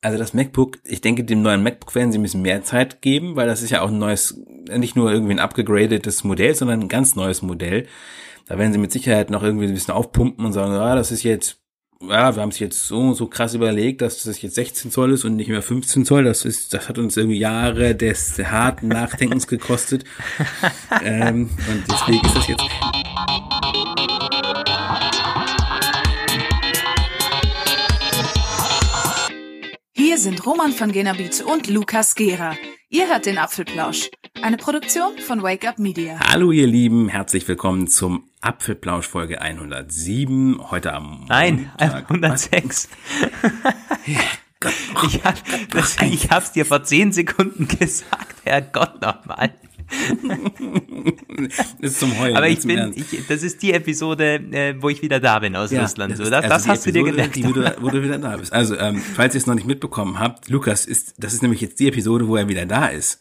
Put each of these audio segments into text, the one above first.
Also das MacBook, ich denke, dem neuen MacBook werden sie ein bisschen mehr Zeit geben, weil das ist ja auch ein neues, nicht nur irgendwie ein abgegradetes Modell, sondern ein ganz neues Modell. Da werden sie mit Sicherheit noch irgendwie ein bisschen aufpumpen und sagen, ja, das ist jetzt, ja, wir haben es jetzt so so krass überlegt, dass das jetzt 16 Zoll ist und nicht mehr 15 Zoll. Das ist, das hat uns irgendwie Jahre des harten Nachdenkens gekostet. ähm, und deswegen ist das jetzt. Hier sind Roman von Genabit und Lukas Gera. Ihr hört den Apfelplausch, eine Produktion von Wake Up Media. Hallo ihr Lieben, herzlich willkommen zum Apfelplausch Folge 107. Heute am Nein, Montag. 106. ich, hab, das, ich hab's dir vor 10 Sekunden gesagt, Herrgott nochmal. ist zum Heulen. Aber ich bin, ich, das ist die Episode, äh, wo ich wieder da bin aus ja, Russland. So, das, also das hast Episode, du dir gedacht. Die, wo, du, wo du wieder da bist. Also, ähm, falls ihr es noch nicht mitbekommen habt, Lukas ist, das ist nämlich jetzt die Episode, wo er wieder da ist.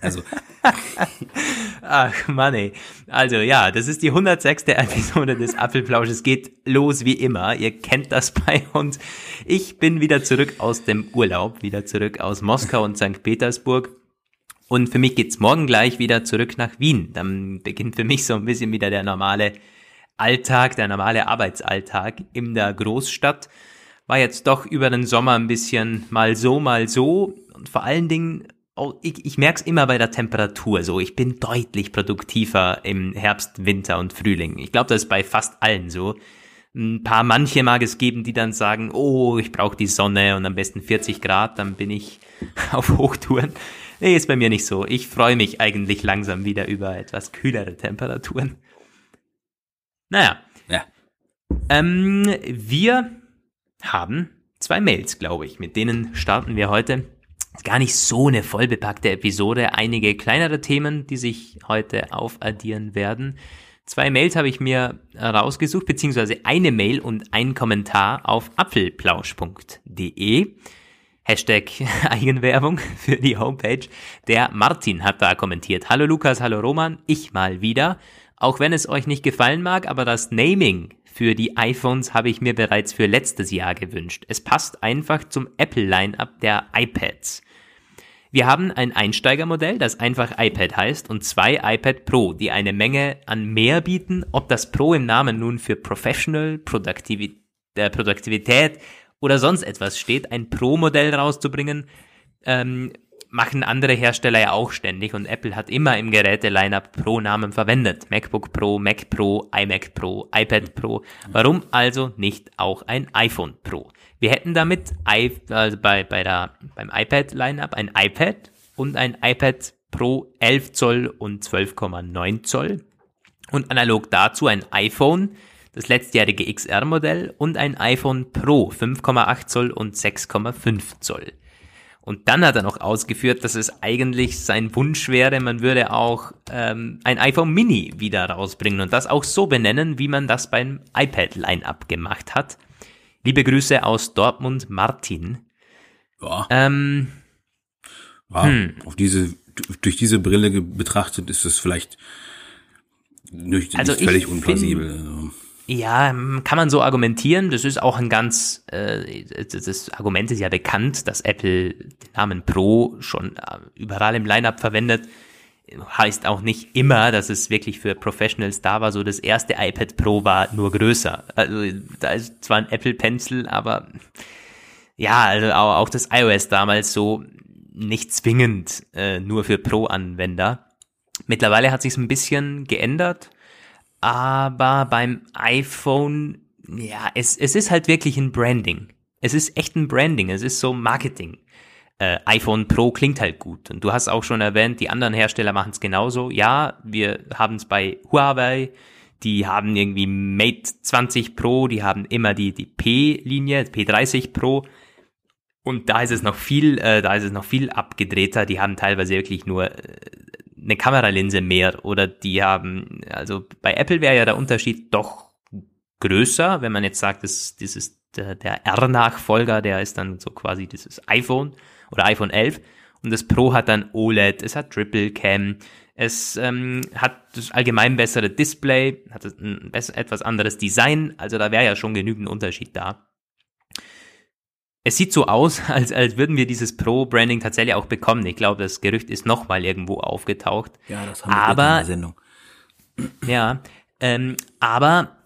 Also. Ach, Mann, ey. Also, ja, das ist die 106. Episode des Apfelplausches. Geht los wie immer. Ihr kennt das bei uns. Ich bin wieder zurück aus dem Urlaub, wieder zurück aus Moskau und St. Petersburg. Und für mich geht's morgen gleich wieder zurück nach Wien. Dann beginnt für mich so ein bisschen wieder der normale Alltag, der normale Arbeitsalltag in der Großstadt. War jetzt doch über den Sommer ein bisschen mal so, mal so. Und vor allen Dingen, oh, ich, ich merke es immer bei der Temperatur so. Ich bin deutlich produktiver im Herbst, Winter und Frühling. Ich glaube, das ist bei fast allen so. Ein paar manche mag es geben, die dann sagen, oh, ich brauche die Sonne und am besten 40 Grad, dann bin ich auf Hochtouren. Nee, ist bei mir nicht so. Ich freue mich eigentlich langsam wieder über etwas kühlere Temperaturen. Naja. Ja. Ähm, wir haben zwei Mails, glaube ich. Mit denen starten wir heute. Gar nicht so eine vollbepackte Episode. Einige kleinere Themen, die sich heute aufaddieren werden. Zwei Mails habe ich mir rausgesucht, beziehungsweise eine Mail und ein Kommentar auf apfelplausch.de. Hashtag Eigenwerbung für die Homepage. Der Martin hat da kommentiert. Hallo Lukas, hallo Roman, ich mal wieder. Auch wenn es euch nicht gefallen mag, aber das Naming für die iPhones habe ich mir bereits für letztes Jahr gewünscht. Es passt einfach zum Apple-Line-up der iPads. Wir haben ein Einsteigermodell, das einfach iPad heißt, und zwei iPad Pro, die eine Menge an mehr bieten. Ob das Pro im Namen nun für Professional, Produktivität, äh, Produktivität oder sonst etwas steht, ein Pro-Modell rauszubringen, ähm, machen andere Hersteller ja auch ständig und Apple hat immer im Geräte-Lineup Pro-Namen verwendet. MacBook Pro, Mac Pro, iMac Pro, iPad Pro. Warum also nicht auch ein iPhone Pro? Wir hätten damit I, also bei, bei der, beim iPad-Lineup ein iPad und ein iPad Pro 11 Zoll und 12,9 Zoll und analog dazu ein iPhone das letztjährige XR-Modell und ein iPhone Pro 5,8 Zoll und 6,5 Zoll. Und dann hat er noch ausgeführt, dass es eigentlich sein Wunsch wäre, man würde auch ähm, ein iPhone Mini wieder rausbringen und das auch so benennen, wie man das beim iPad-Line-Up gemacht hat. Liebe Grüße aus Dortmund, Martin. Ja. Ähm, ja, hm. auf diese, durch diese Brille betrachtet ist es vielleicht durch, also völlig unplausibel. Find, also. Ja, kann man so argumentieren. Das ist auch ein ganz, äh, das Argument ist ja bekannt, dass Apple den Namen Pro schon äh, überall im Lineup verwendet. Heißt auch nicht immer, dass es wirklich für Professionals da war. So das erste iPad Pro war nur größer. Also da ist zwar ein Apple Pencil, aber ja, also auch das iOS damals so nicht zwingend äh, nur für Pro-Anwender. Mittlerweile hat sich ein bisschen geändert aber beim iPhone, ja, es, es ist halt wirklich ein Branding. Es ist echt ein Branding, es ist so Marketing. Äh, iPhone Pro klingt halt gut. Und du hast auch schon erwähnt, die anderen Hersteller machen es genauso. Ja, wir haben es bei Huawei, die haben irgendwie Mate 20 Pro, die haben immer die, die P-Linie, P30 Pro. Und da ist es noch viel, äh, da ist es noch viel abgedrehter. Die haben teilweise wirklich nur äh, eine Kameralinse mehr oder die haben, also bei Apple wäre ja der Unterschied doch größer, wenn man jetzt sagt, das, das ist der, der R-Nachfolger, der ist dann so quasi dieses iPhone oder iPhone 11 und das Pro hat dann OLED, es hat Triple Cam, es ähm, hat das allgemein bessere Display, hat ein besser, etwas anderes Design, also da wäre ja schon genügend Unterschied da. Es sieht so aus, als, als würden wir dieses Pro-Branding tatsächlich auch bekommen. Ich glaube, das Gerücht ist nochmal irgendwo aufgetaucht. Ja, das haben wir aber, in der Sendung. Ja, ähm, aber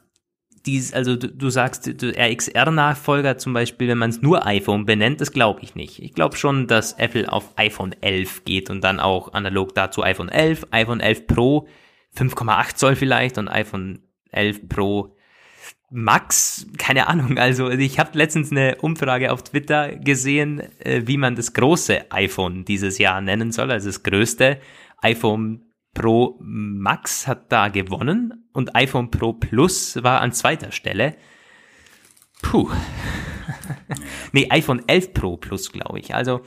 dies, also du, du sagst, RXR-Nachfolger zum Beispiel, wenn man es nur iPhone benennt, das glaube ich nicht. Ich glaube schon, dass Apple auf iPhone 11 geht und dann auch analog dazu iPhone 11, iPhone 11 Pro, 5,8 Zoll vielleicht und iPhone 11 Pro Max, keine Ahnung, also ich habe letztens eine Umfrage auf Twitter gesehen, äh, wie man das große iPhone dieses Jahr nennen soll, also das größte iPhone Pro Max hat da gewonnen und iPhone Pro Plus war an zweiter Stelle. Puh. nee, iPhone 11 Pro Plus, glaube ich. Also,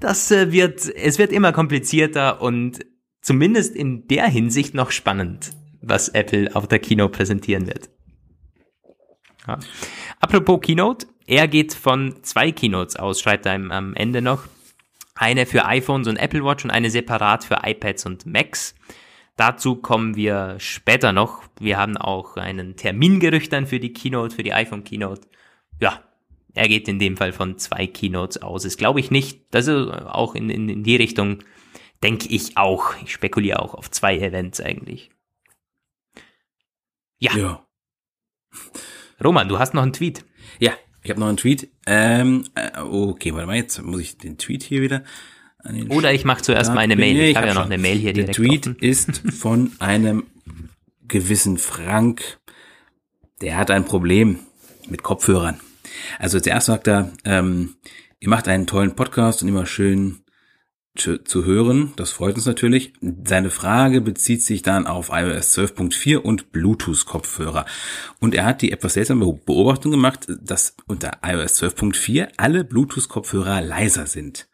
das äh, wird, es wird immer komplizierter und zumindest in der Hinsicht noch spannend, was Apple auf der Kino präsentieren wird. Ja. Apropos Keynote, er geht von zwei Keynotes aus, schreibt er am Ende noch. Eine für iPhones und Apple Watch und eine separat für iPads und Macs. Dazu kommen wir später noch. Wir haben auch einen Termingerücht dann für die Keynote, für die iPhone Keynote. Ja, er geht in dem Fall von zwei Keynotes aus. Das glaube ich nicht. Das ist auch in, in, in die Richtung, denke ich auch. Ich spekuliere auch auf zwei Events eigentlich. Ja. ja. Roman, du hast noch einen Tweet. Ja, ich habe noch einen Tweet. Ähm, äh, okay, warte mal, jetzt muss ich den Tweet hier wieder. Oder ich mache zuerst meine Mail. Ich, ich habe hab ja noch eine Mail hier Der Tweet offen. ist von einem gewissen Frank. Der hat ein Problem mit Kopfhörern. Also zuerst sagt er, ähm, ihr macht einen tollen Podcast und immer schön zu hören. Das freut uns natürlich. Seine Frage bezieht sich dann auf iOS 12.4 und Bluetooth-Kopfhörer. Und er hat die etwas seltsame Beobachtung gemacht, dass unter iOS 12.4 alle Bluetooth-Kopfhörer leiser sind.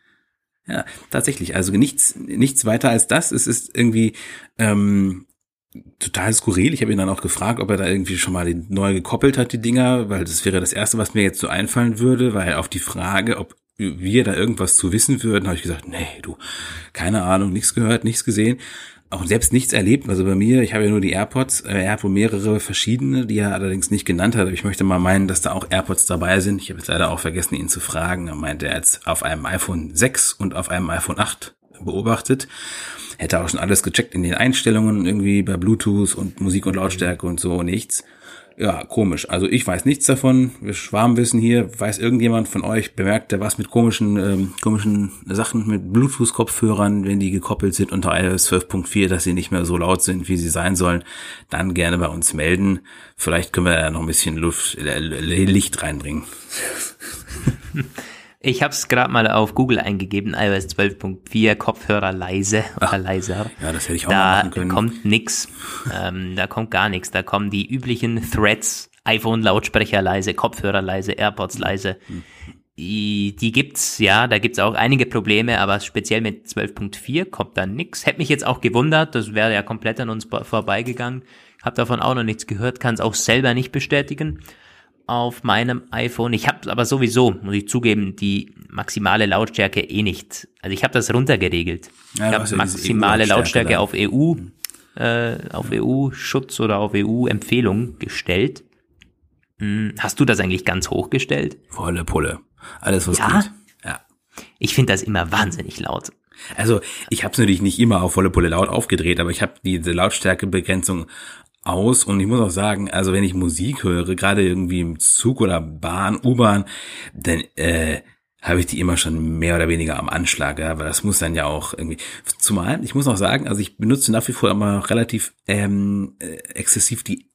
Ja, tatsächlich. Also nichts, nichts weiter als das. Es ist irgendwie ähm, total skurril. Ich habe ihn dann auch gefragt, ob er da irgendwie schon mal neu gekoppelt hat, die Dinger, weil das wäre das Erste, was mir jetzt so einfallen würde, weil auf die Frage, ob wir da irgendwas zu wissen würden, habe ich gesagt, nee, du, keine Ahnung, nichts gehört, nichts gesehen, auch selbst nichts erlebt. Also bei mir, ich habe ja nur die AirPods, äh, er hat wohl mehrere verschiedene, die er allerdings nicht genannt hat. Aber ich möchte mal meinen, dass da auch AirPods dabei sind. Ich habe jetzt leider auch vergessen, ihn zu fragen. Er meinte, er jetzt auf einem iPhone 6 und auf einem iPhone 8 beobachtet. Hätte auch schon alles gecheckt in den Einstellungen, irgendwie bei Bluetooth und Musik und Lautstärke und so, nichts. Ja, komisch. Also ich weiß nichts davon. Wir Schwarmwissen hier. Weiß irgendjemand von euch, bemerkt der was mit komischen, ähm, komischen Sachen, mit Bluetooth-Kopfhörern, wenn die gekoppelt sind unter iOS 12.4, dass sie nicht mehr so laut sind, wie sie sein sollen, dann gerne bei uns melden. Vielleicht können wir da noch ein bisschen Luft, äh, Licht reinbringen. Ich habe es gerade mal auf Google eingegeben, iOS 12.4 Kopfhörer leise oder Ach, leiser. Ja, das hätte ich auch da machen können. Da kommt nix. Ähm, da kommt gar nichts. Da kommen die üblichen Threads, iPhone Lautsprecher leise, Kopfhörer leise, AirPods leise. Die, die gibt's, ja, da gibt's auch einige Probleme, aber speziell mit 12.4 kommt da nix. Hätte mich jetzt auch gewundert, das wäre ja komplett an uns vorbeigegangen. Hab davon auch noch nichts gehört, kann es auch selber nicht bestätigen auf meinem iPhone. Ich habe aber sowieso, muss ich zugeben, die maximale Lautstärke eh nicht. Also ich habe das runtergeregelt. Ja, ich habe maximale Lautstärke auf EU, äh, auf EU-Schutz oder auf EU-Empfehlung gestellt. Hm, hast du das eigentlich ganz hoch gestellt? Volle Pulle. Alles was ja? geht. Ja. Ich finde das immer wahnsinnig laut. Also ich habe es natürlich nicht immer auf volle Pulle laut aufgedreht, aber ich habe diese Lautstärkebegrenzung aus und ich muss auch sagen, also wenn ich Musik höre, gerade irgendwie im Zug oder Bahn, U-Bahn, dann äh, habe ich die immer schon mehr oder weniger am Anschlag, ja, aber das muss dann ja auch irgendwie. Zumal, ich muss auch sagen, also ich benutze nach wie vor immer relativ ähm, äh, exzessiv die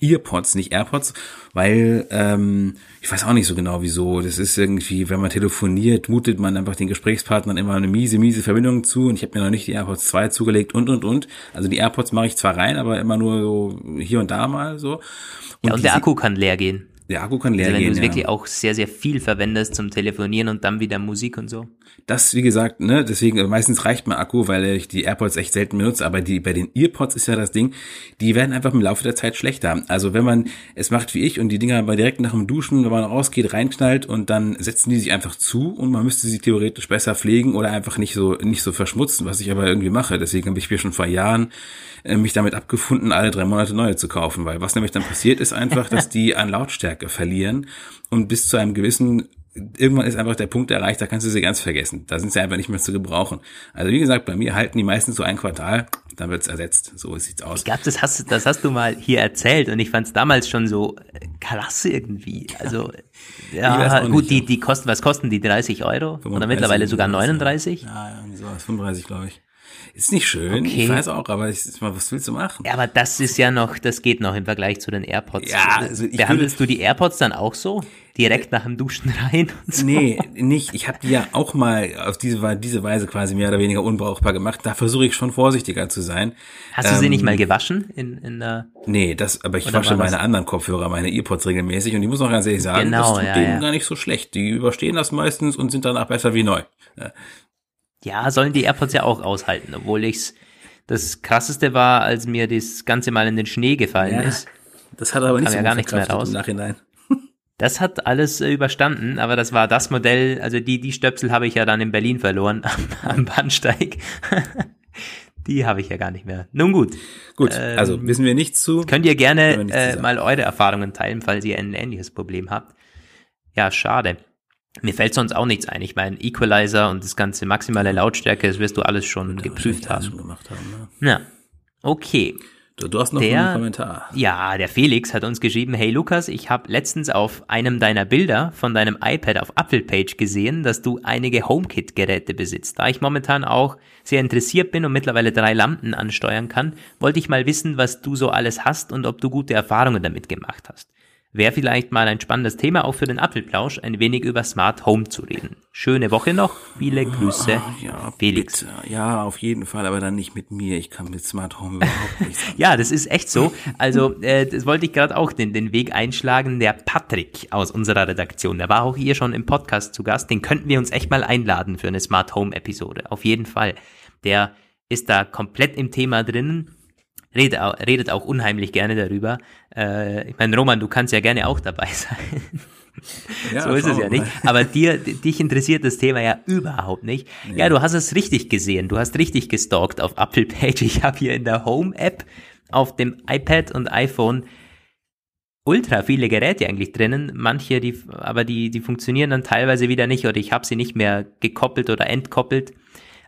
Earpods, nicht AirPods, weil ähm, ich weiß auch nicht so genau wieso. Das ist irgendwie, wenn man telefoniert, mutet man einfach den Gesprächspartnern immer eine miese, miese Verbindung zu und ich habe mir noch nicht die AirPods 2 zugelegt und und und. Also die AirPods mache ich zwar rein, aber immer nur so hier und da mal so. Und, ja, und der Akku kann leer gehen. Der Akku kann leer also wenn gehen. Wenn du es ja. wirklich auch sehr, sehr viel verwendest zum Telefonieren und dann wieder Musik und so. Das, wie gesagt, ne, deswegen äh, meistens reicht mein Akku, weil ich die AirPods echt selten benutze, aber die bei den Earpods ist ja das Ding, die werden einfach im Laufe der Zeit schlechter. Also wenn man es macht wie ich und die Dinger mal direkt nach dem Duschen, wenn man rausgeht, reinknallt und dann setzen die sich einfach zu und man müsste sie theoretisch besser pflegen oder einfach nicht so nicht so verschmutzen, was ich aber irgendwie mache. Deswegen habe ich mir schon vor Jahren äh, mich damit abgefunden, alle drei Monate neue zu kaufen, weil was nämlich dann passiert ist einfach, dass die an Lautstärke verlieren und bis zu einem gewissen irgendwann ist einfach der Punkt erreicht, da kannst du sie ganz vergessen. Da sind sie einfach nicht mehr zu gebrauchen. Also wie gesagt, bei mir halten die meisten so ein Quartal, dann wird's ersetzt. So sieht's aus. Ich glaube, das hast, das hast du mal hier erzählt und ich fand's damals schon so äh, krass irgendwie. Also ja, gut, nicht, die, die kosten, was kosten die? 30 Euro? 35, Oder mittlerweile sogar 39? Ja, ja, sowas, 35, glaube ich. Ist nicht schön, okay. ich weiß auch, aber ich, was willst du machen? Ja, aber das ist ja noch, das geht noch im Vergleich zu den AirPods. Ja, also Behandelst würde, du die AirPods dann auch so? Direkt nach dem Duschen rein? Und so? Nee, nicht. Ich habe die ja auch mal auf diese, diese Weise quasi mehr oder weniger unbrauchbar gemacht. Da versuche ich schon vorsichtiger zu sein. Hast du ähm, sie nicht mal gewaschen in, in der Nee, das, aber ich wasche meine anderen Kopfhörer, meine Earpods regelmäßig und ich muss auch ganz ehrlich sagen, genau, das tut ja, denen ja. gar nicht so schlecht. Die überstehen das meistens und sind danach besser wie neu. Ja. Ja, sollen die AirPods ja auch aushalten, obwohl ich's das krasseste war, als mir das Ganze mal in den Schnee gefallen ja, ist. Das hat aber nicht so ja gar nichts mehr raus. Im Nachhinein. Das hat alles äh, überstanden, aber das war das Modell, also die, die Stöpsel habe ich ja dann in Berlin verloren am, am Bahnsteig. die habe ich ja gar nicht mehr. Nun gut. Gut, ähm, also wissen wir nichts zu. Könnt ihr gerne äh, mal eure Erfahrungen teilen, falls ihr ein ähnliches Problem habt. Ja, schade. Mir fällt sonst auch nichts ein. Ich meine, Equalizer und das ganze maximale Lautstärke, das wirst du alles schon ja, geprüft haben. Schon gemacht haben ne? Ja. Okay. Du, du hast noch der, einen Kommentar. Ja, der Felix hat uns geschrieben, hey Lukas, ich habe letztens auf einem deiner Bilder von deinem iPad auf Apple-Page gesehen, dass du einige HomeKit-Geräte besitzt. Da ich momentan auch sehr interessiert bin und mittlerweile drei Lampen ansteuern kann, wollte ich mal wissen, was du so alles hast und ob du gute Erfahrungen damit gemacht hast. Wäre vielleicht mal ein spannendes Thema auch für den Apfelplausch, ein wenig über Smart Home zu reden. Schöne Woche noch, viele Grüße, ah, ja, Felix. Bitte. Ja, auf jeden Fall, aber dann nicht mit mir. Ich kann mit Smart Home überhaupt nicht. ja, das ist echt so. Also, äh, das wollte ich gerade auch den, den Weg einschlagen. Der Patrick aus unserer Redaktion, der war auch hier schon im Podcast zu Gast. Den könnten wir uns echt mal einladen für eine Smart Home Episode. Auf jeden Fall. Der ist da komplett im Thema drinnen redet auch, redet auch unheimlich gerne darüber. Äh, ich meine, Roman, du kannst ja gerne auch dabei sein. Ja, so ist es ja nicht. Aber dir, dich interessiert das Thema ja überhaupt nicht. Nee. Ja, du hast es richtig gesehen. Du hast richtig gestalkt auf Apple Page. Ich habe hier in der Home App auf dem iPad und iPhone ultra viele Geräte eigentlich drinnen. Manche, die, aber die, die funktionieren dann teilweise wieder nicht oder ich habe sie nicht mehr gekoppelt oder entkoppelt.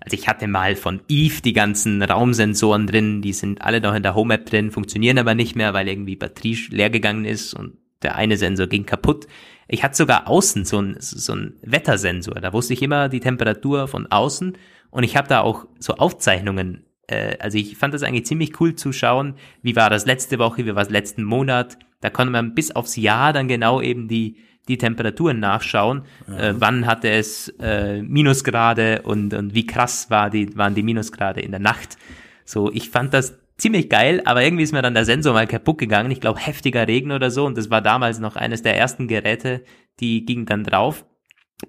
Also ich hatte mal von Eve die ganzen Raumsensoren drin, die sind alle noch in der Home App drin, funktionieren aber nicht mehr, weil irgendwie Batterie leer gegangen ist und der eine Sensor ging kaputt. Ich hatte sogar außen so ein, so ein Wettersensor, da wusste ich immer die Temperatur von außen und ich habe da auch so Aufzeichnungen. Äh, also ich fand das eigentlich ziemlich cool zu schauen, wie war das letzte Woche, wie war es letzten Monat. Da konnte man bis aufs Jahr dann genau eben die die Temperaturen nachschauen. Ja. Äh, wann hatte es äh, Minusgrade und, und wie krass war die, waren die Minusgrade in der Nacht. So, ich fand das ziemlich geil, aber irgendwie ist mir dann der Sensor mal kaputt gegangen. Ich glaube, heftiger Regen oder so. Und das war damals noch eines der ersten Geräte, die ging dann drauf.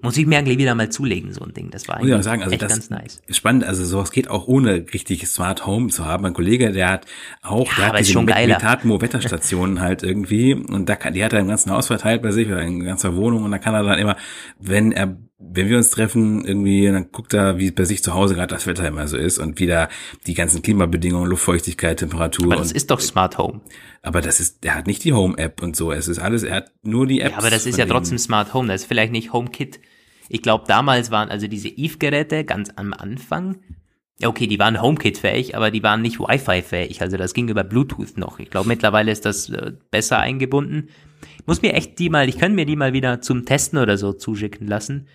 Muss ich mir eigentlich wieder mal zulegen, so ein Ding. Das war eigentlich ja sagen, also echt ganz nice. Spannend, also sowas geht auch ohne richtig Smart Home zu haben. Mein Kollege, der hat auch, ja, der hat diese Metatmo Wetterstationen halt irgendwie und da kann, die hat er im ganzen Haus verteilt bei sich oder in ganzer Wohnung und da kann er dann immer, wenn er wenn wir uns treffen, irgendwie, dann guckt er, wie bei sich zu Hause gerade das Wetter immer so ist und wie da die ganzen Klimabedingungen, Luftfeuchtigkeit, Temperatur. Aber das ist doch Smart Home. Aber das ist, er hat nicht die Home-App und so. Es ist alles, er hat nur die App. Ja, aber das ist ja trotzdem Smart Home. Das ist vielleicht nicht HomeKit. Ich glaube, damals waren also diese Eve-Geräte ganz am Anfang. Ja, okay, die waren HomeKit-fähig, aber die waren nicht Wi-Fi-fähig. Also das ging über Bluetooth noch. Ich glaube, mittlerweile ist das äh, besser eingebunden. Ich muss mir echt die mal, ich könnte mir die mal wieder zum Testen oder so zuschicken lassen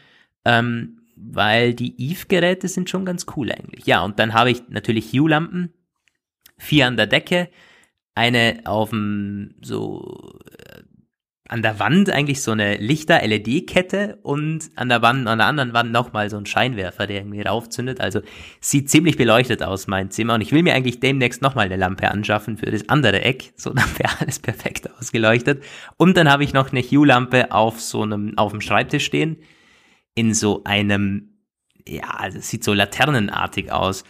ähm, weil die Eve-Geräte sind schon ganz cool eigentlich. Ja, und dann habe ich natürlich Hue-Lampen, vier an der Decke, eine auf dem so äh, an der Wand eigentlich so eine Lichter-LED-Kette und an der Wand, an der anderen Wand nochmal so ein Scheinwerfer, der irgendwie raufzündet. Also sieht ziemlich beleuchtet aus, mein Zimmer. Und ich will mir eigentlich demnächst nochmal eine Lampe anschaffen für das andere Eck. So, dann wäre alles perfekt ausgeleuchtet. Und dann habe ich noch eine Hue-Lampe auf so einem, auf dem Schreibtisch stehen in so einem, ja, also es sieht so laternenartig aus.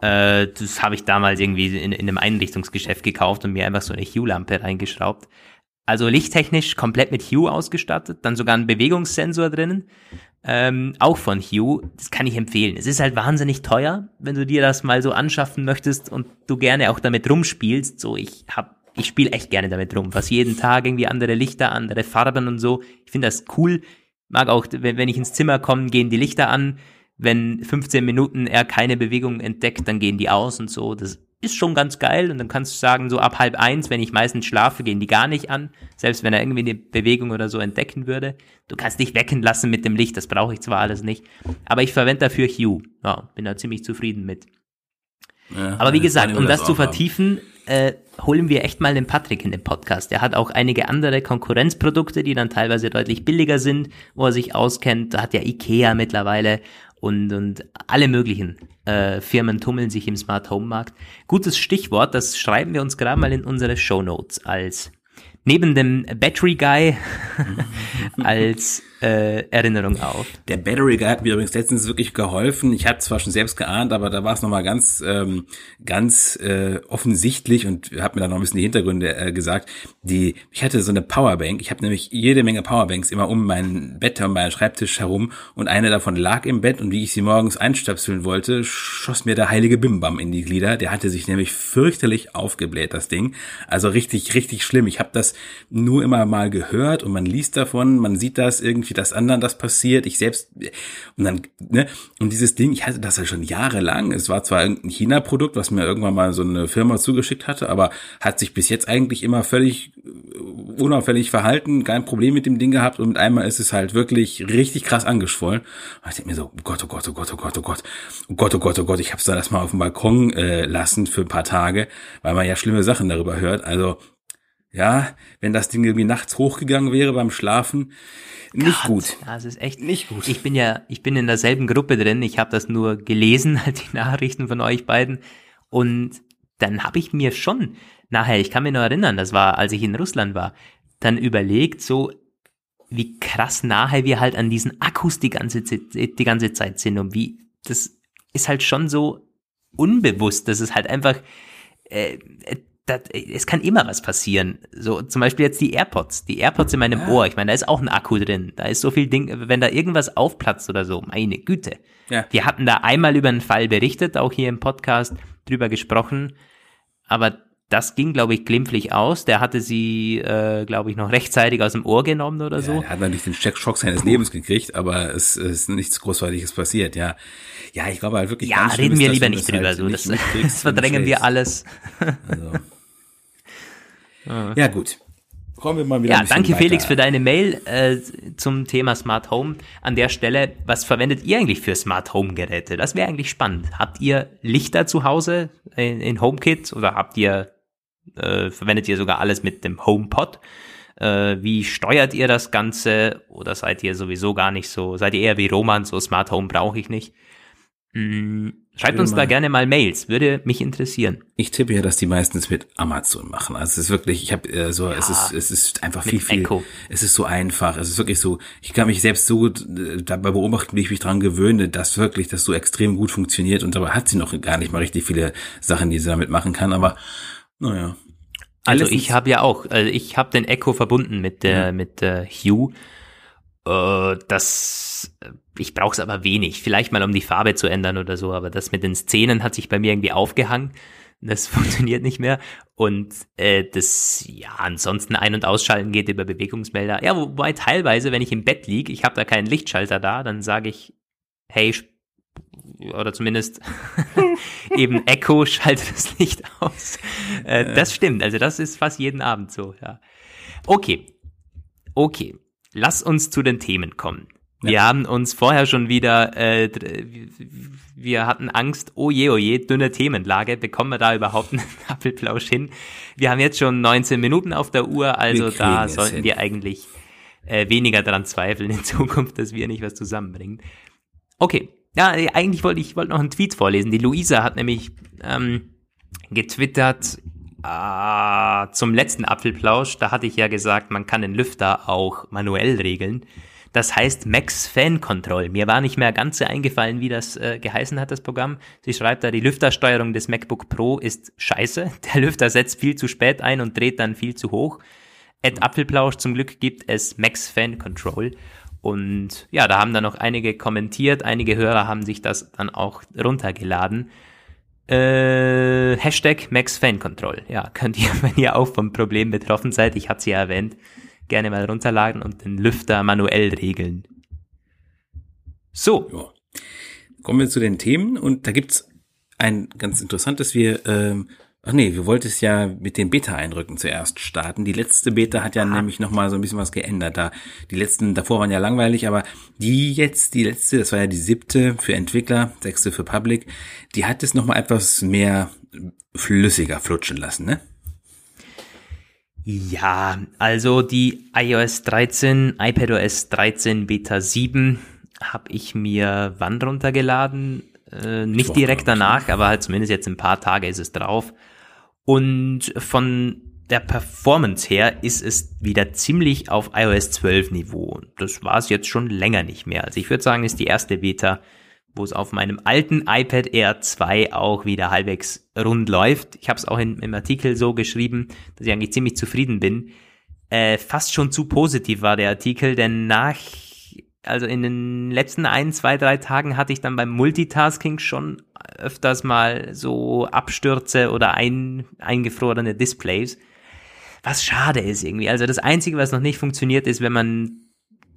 Äh, das habe ich damals irgendwie in, in einem Einrichtungsgeschäft gekauft und mir einfach so eine Hue-Lampe reingeschraubt. Also lichttechnisch komplett mit Hue ausgestattet, dann sogar ein Bewegungssensor drinnen, ähm, auch von Hue. Das kann ich empfehlen. Es ist halt wahnsinnig teuer, wenn du dir das mal so anschaffen möchtest und du gerne auch damit rumspielst. So, ich hab, ich spiele echt gerne damit rum. Was jeden Tag irgendwie andere Lichter, andere Farben und so. Ich finde das cool mag auch, wenn, wenn ich ins Zimmer komme, gehen die Lichter an. Wenn 15 Minuten er keine Bewegung entdeckt, dann gehen die aus und so. Das ist schon ganz geil. Und dann kannst du sagen, so ab halb eins, wenn ich meistens schlafe, gehen die gar nicht an. Selbst wenn er irgendwie eine Bewegung oder so entdecken würde. Du kannst dich wecken lassen mit dem Licht. Das brauche ich zwar alles nicht. Aber ich verwende dafür Hue. Ja, bin da ziemlich zufrieden mit. Ja, Aber wie gesagt, um das, das zu vertiefen, äh, holen wir echt mal den Patrick in den Podcast. Er hat auch einige andere Konkurrenzprodukte, die dann teilweise deutlich billiger sind, wo er sich auskennt. Da hat ja Ikea mittlerweile und, und alle möglichen äh, Firmen tummeln sich im Smart Home Markt. Gutes Stichwort, das schreiben wir uns gerade mal in unsere Show Notes als neben dem Battery Guy als äh, Erinnerung auf. Der Battery Guy hat mir übrigens letztens wirklich geholfen. Ich hatte zwar schon selbst geahnt, aber da war es nochmal ganz, ähm, ganz äh, offensichtlich und habe mir da noch ein bisschen die Hintergründe äh, gesagt. Die, ich hatte so eine Powerbank. Ich habe nämlich jede Menge Powerbanks immer um mein Bett und meinen Schreibtisch herum und eine davon lag im Bett und wie ich sie morgens einstöpseln wollte, schoss mir der heilige Bimbam in die Glieder. Der hatte sich nämlich fürchterlich aufgebläht, das Ding. Also richtig, richtig schlimm. Ich habe das nur immer mal gehört und man liest davon, man sieht das irgendwie, dass anderen das passiert. Ich selbst und dann ne und dieses Ding, ich hatte das ja schon jahrelang. Es war zwar ein China-Produkt, was mir irgendwann mal so eine Firma zugeschickt hatte, aber hat sich bis jetzt eigentlich immer völlig äh, unauffällig verhalten, kein Problem mit dem Ding gehabt und mit einmal ist es halt wirklich richtig krass angeschwollen. Und ich denke mir so, oh Gott, oh Gott, oh Gott, oh Gott, oh Gott, oh Gott, oh Gott, oh Gott, ich habe es dann erstmal auf dem Balkon äh, lassen für ein paar Tage, weil man ja schlimme Sachen darüber hört. Also ja, wenn das Ding irgendwie nachts hochgegangen wäre beim Schlafen, nicht Gott, gut. Ja, es ist echt nicht gut. Ich bin ja, ich bin in derselben Gruppe drin. Ich habe das nur gelesen, halt die Nachrichten von euch beiden. Und dann habe ich mir schon nachher, ich kann mich noch erinnern, das war, als ich in Russland war, dann überlegt, so wie krass nahe wir halt an diesen Akkus die ganze, die ganze Zeit sind und wie das ist halt schon so unbewusst, dass es halt einfach äh, das, es kann immer was passieren. So zum Beispiel jetzt die AirPods. Die AirPods in meinem ja. Ohr. Ich meine, da ist auch ein Akku drin. Da ist so viel Ding, wenn da irgendwas aufplatzt oder so, meine Güte. Ja. Wir hatten da einmal über einen Fall berichtet, auch hier im Podcast drüber gesprochen. Aber das ging, glaube ich, glimpflich aus. Der hatte sie, äh, glaube ich, noch rechtzeitig aus dem Ohr genommen oder so. Ja, er hat natürlich den Schock seines Lebens gekriegt, aber es, es ist nichts Großartiges passiert, ja. Ja, ich glaube halt wirklich. Ja, reden wir lieber nicht drüber. Halt so. Das, das verdrängen wir alles. Also. Ah. Ja, gut. Kommen wir mal wieder. Ja, danke weiter. Felix für deine Mail äh, zum Thema Smart Home. An der Stelle, was verwendet ihr eigentlich für Smart Home Geräte? Das wäre eigentlich spannend. Habt ihr Lichter zu Hause in, in HomeKit oder habt ihr äh, verwendet ihr sogar alles mit dem HomePod? Äh, wie steuert ihr das Ganze? Oder seid ihr sowieso gar nicht so? Seid ihr eher wie Roman, so Smart Home brauche ich nicht? Hm, schreibt uns da gerne mal Mails, würde mich interessieren. Ich tippe ja, dass die meistens mit Amazon machen. Also es ist wirklich, ich habe äh, so, ja, es ist, es ist einfach viel, viel. Echo. Es ist so einfach. Es ist wirklich so. Ich kann mich selbst so gut äh, dabei beobachten, wie ich mich dran gewöhne, dass wirklich das so extrem gut funktioniert. Und dabei hat sie noch gar nicht mal richtig viele Sachen, die sie damit machen kann. Aber naja. Also ich habe ja auch, also ich habe den Echo verbunden mit der mhm. mit der Hue. Äh, das ich brauche es aber wenig. Vielleicht mal, um die Farbe zu ändern oder so, aber das mit den Szenen hat sich bei mir irgendwie aufgehangen. Das funktioniert nicht mehr. Und äh, das, ja, ansonsten ein- und ausschalten geht über Bewegungsmelder. Ja, wobei teilweise, wenn ich im Bett liege, ich habe da keinen Lichtschalter da, dann sage ich, hey, oder zumindest eben Echo, schalte das Licht aus. Äh, das stimmt, also das ist fast jeden Abend so, ja. Okay, okay, lass uns zu den Themen kommen. Wir ja. haben uns vorher schon wieder, äh, wir hatten Angst, oh je, oh je, dünne Themenlage, bekommen wir da überhaupt einen Appelplausch hin? Wir haben jetzt schon 19 Minuten auf der Uhr, also da sollten hin. wir eigentlich äh, weniger daran zweifeln in Zukunft, dass wir nicht was zusammenbringen. Okay, ja, eigentlich wollte ich wollte noch einen Tweet vorlesen. Die Luisa hat nämlich ähm, getwittert äh, zum letzten Apfelplausch, da hatte ich ja gesagt, man kann den Lüfter auch manuell regeln. Das heißt Max Fan Control. Mir war nicht mehr ganz so eingefallen, wie das äh, geheißen hat, das Programm. Sie schreibt da, die Lüftersteuerung des MacBook Pro ist scheiße. Der Lüfter setzt viel zu spät ein und dreht dann viel zu hoch. At Apfelplausch zum Glück gibt es Max Fan Control. Und ja, da haben dann noch einige kommentiert, einige Hörer haben sich das dann auch runtergeladen. Äh, Hashtag Max Fan Control. Ja, könnt ihr, wenn ihr auch vom Problem betroffen seid, ich hatte sie ja erwähnt, gerne mal runterladen und den Lüfter manuell regeln. So. Ja. Kommen wir zu den Themen und da gibt's ein ganz interessantes, wir, ähm, ach nee, wir wollten es ja mit den Beta-Eindrücken zuerst starten. Die letzte Beta hat ja Aha. nämlich nochmal so ein bisschen was geändert. Da die letzten davor waren ja langweilig, aber die jetzt, die letzte, das war ja die siebte für Entwickler, sechste für Public, die hat es nochmal etwas mehr flüssiger flutschen lassen, ne? Ja, also die iOS 13, iPadOS 13 Beta 7 habe ich mir wann runtergeladen? Äh, nicht direkt ich. danach, aber halt zumindest jetzt ein paar Tage ist es drauf. Und von der Performance her ist es wieder ziemlich auf iOS 12 Niveau. Das war es jetzt schon länger nicht mehr. Also ich würde sagen, ist die erste Beta, wo es auf meinem alten iPad Air 2 auch wieder halbwegs rund läuft. Ich habe es auch in, im Artikel so geschrieben, dass ich eigentlich ziemlich zufrieden bin. Äh, fast schon zu positiv war der Artikel, denn nach, also in den letzten ein, zwei, drei Tagen hatte ich dann beim Multitasking schon öfters mal so Abstürze oder ein, eingefrorene Displays. Was schade ist irgendwie. Also das Einzige, was noch nicht funktioniert, ist, wenn man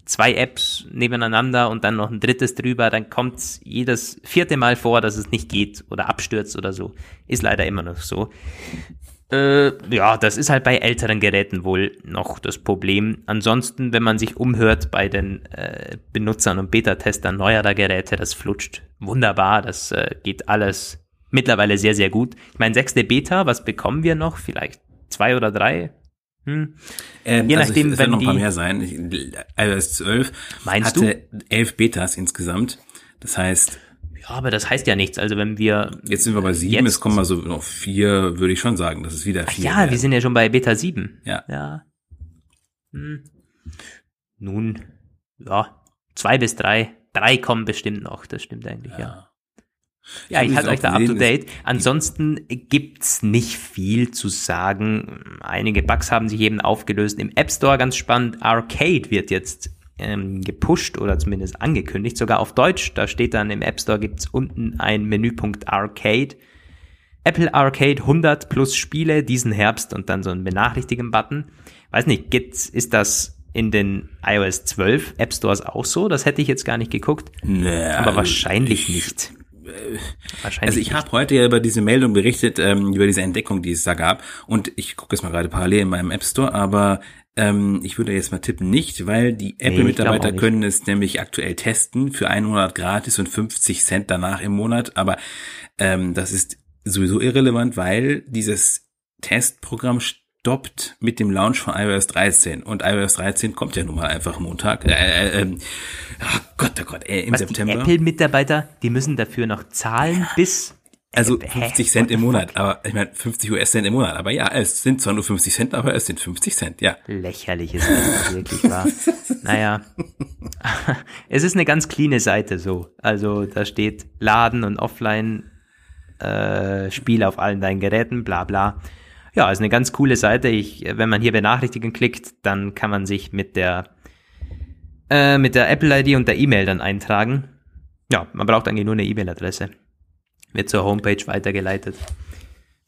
zwei Apps nebeneinander und dann noch ein drittes drüber, dann kommt jedes vierte Mal vor, dass es nicht geht oder abstürzt oder so. Ist leider immer noch so. Äh, ja, das ist halt bei älteren Geräten wohl noch das Problem. Ansonsten, wenn man sich umhört bei den äh, Benutzern und Beta-Testern neuerer Geräte, das flutscht wunderbar. Das äh, geht alles mittlerweile sehr, sehr gut. Ich meine, sechste Beta, was bekommen wir noch? Vielleicht zwei oder drei? Hm. Ähm, Je also nachdem, es werden wenn noch ein paar mehr sein. Ich- iOS 12 Meinst hatte elf Betas insgesamt. Das heißt, aber das heißt ja nichts. Also wenn wir jetzt sind wir bei sieben, Jetzt- es kommen mal so noch vier, würde ich schon sagen, das ist wieder Ach vier. ja, werden. wir sind ja schon bei Beta 7. Ja. Ja. Hm. Nun, ja, zwei bis drei. Drei kommen bestimmt noch, das stimmt eigentlich, ja. Ja, Ich ich halte euch da up to date. Ansonsten gibt's nicht viel zu sagen. Einige Bugs haben sich eben aufgelöst. Im App Store ganz spannend. Arcade wird jetzt ähm, gepusht oder zumindest angekündigt, sogar auf Deutsch. Da steht dann im App Store gibt's unten ein Menüpunkt Arcade. Apple Arcade 100 plus Spiele diesen Herbst und dann so ein Benachrichtigen-Button. Weiß nicht, gibt's, ist das in den iOS 12 App Stores auch so? Das hätte ich jetzt gar nicht geguckt. Nee, Aber wahrscheinlich ich, nicht. Wahrscheinlich Also ich habe heute ja über diese Meldung berichtet, ähm, über diese Entdeckung, die es da gab. Und ich gucke jetzt mal gerade parallel in meinem App Store, aber ähm, ich würde jetzt mal tippen nicht, weil die Apple-Mitarbeiter nicht. können es nämlich aktuell testen für einen Monat gratis und 50 Cent danach im Monat. Aber ähm, das ist sowieso irrelevant, weil dieses Testprogramm stoppt mit dem Launch von iOS 13. Und iOS 13 kommt ja nun mal einfach Montag. Äh, äh, ähm, oh Gott, oh Gott, äh, im Was, September. die Apple-Mitarbeiter, die müssen dafür noch zahlen bis... Also Hä? 50 Cent What im Monat, aber ich meine 50 US-Cent im Monat. Aber ja, es sind zwar nur 50 Cent, aber es sind 50 Cent, ja. Lächerlich ist das wirklich wahr. Naja, es ist eine ganz cleane Seite so. Also da steht Laden und Offline, äh, Spiel auf allen deinen Geräten, bla bla. Ja, ist eine ganz coole Seite. Ich, wenn man hier benachrichtigen klickt, dann kann man sich mit der äh, mit der Apple-ID und der E-Mail dann eintragen. Ja, man braucht eigentlich nur eine E-Mail-Adresse. Wird zur Homepage weitergeleitet.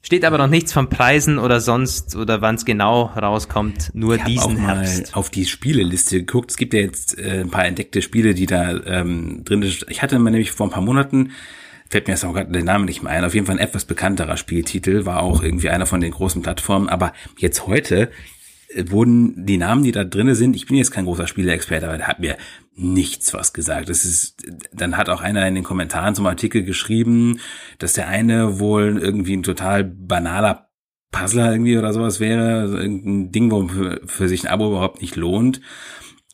Steht aber noch nichts von Preisen oder sonst oder wann es genau rauskommt. Nur Ich habe auch diesen mal Herbst. auf die Spieleliste geguckt. Es gibt ja jetzt äh, ein paar entdeckte Spiele, die da ähm, drin sind. Ich hatte mal nämlich vor ein paar Monaten, fällt mir jetzt auch gerade der Name nicht mehr ein, auf jeden Fall ein etwas bekannterer Spieltitel, war auch irgendwie einer von den großen Plattformen. Aber jetzt heute wurden die Namen, die da drinne sind, ich bin jetzt kein großer Spieleexperte, aber der hat mir nichts was gesagt. Das ist, dann hat auch einer in den Kommentaren zum Artikel geschrieben, dass der eine wohl irgendwie ein total banaler Puzzler irgendwie oder sowas wäre, also irgendein Ding, wo für, für sich ein Abo überhaupt nicht lohnt.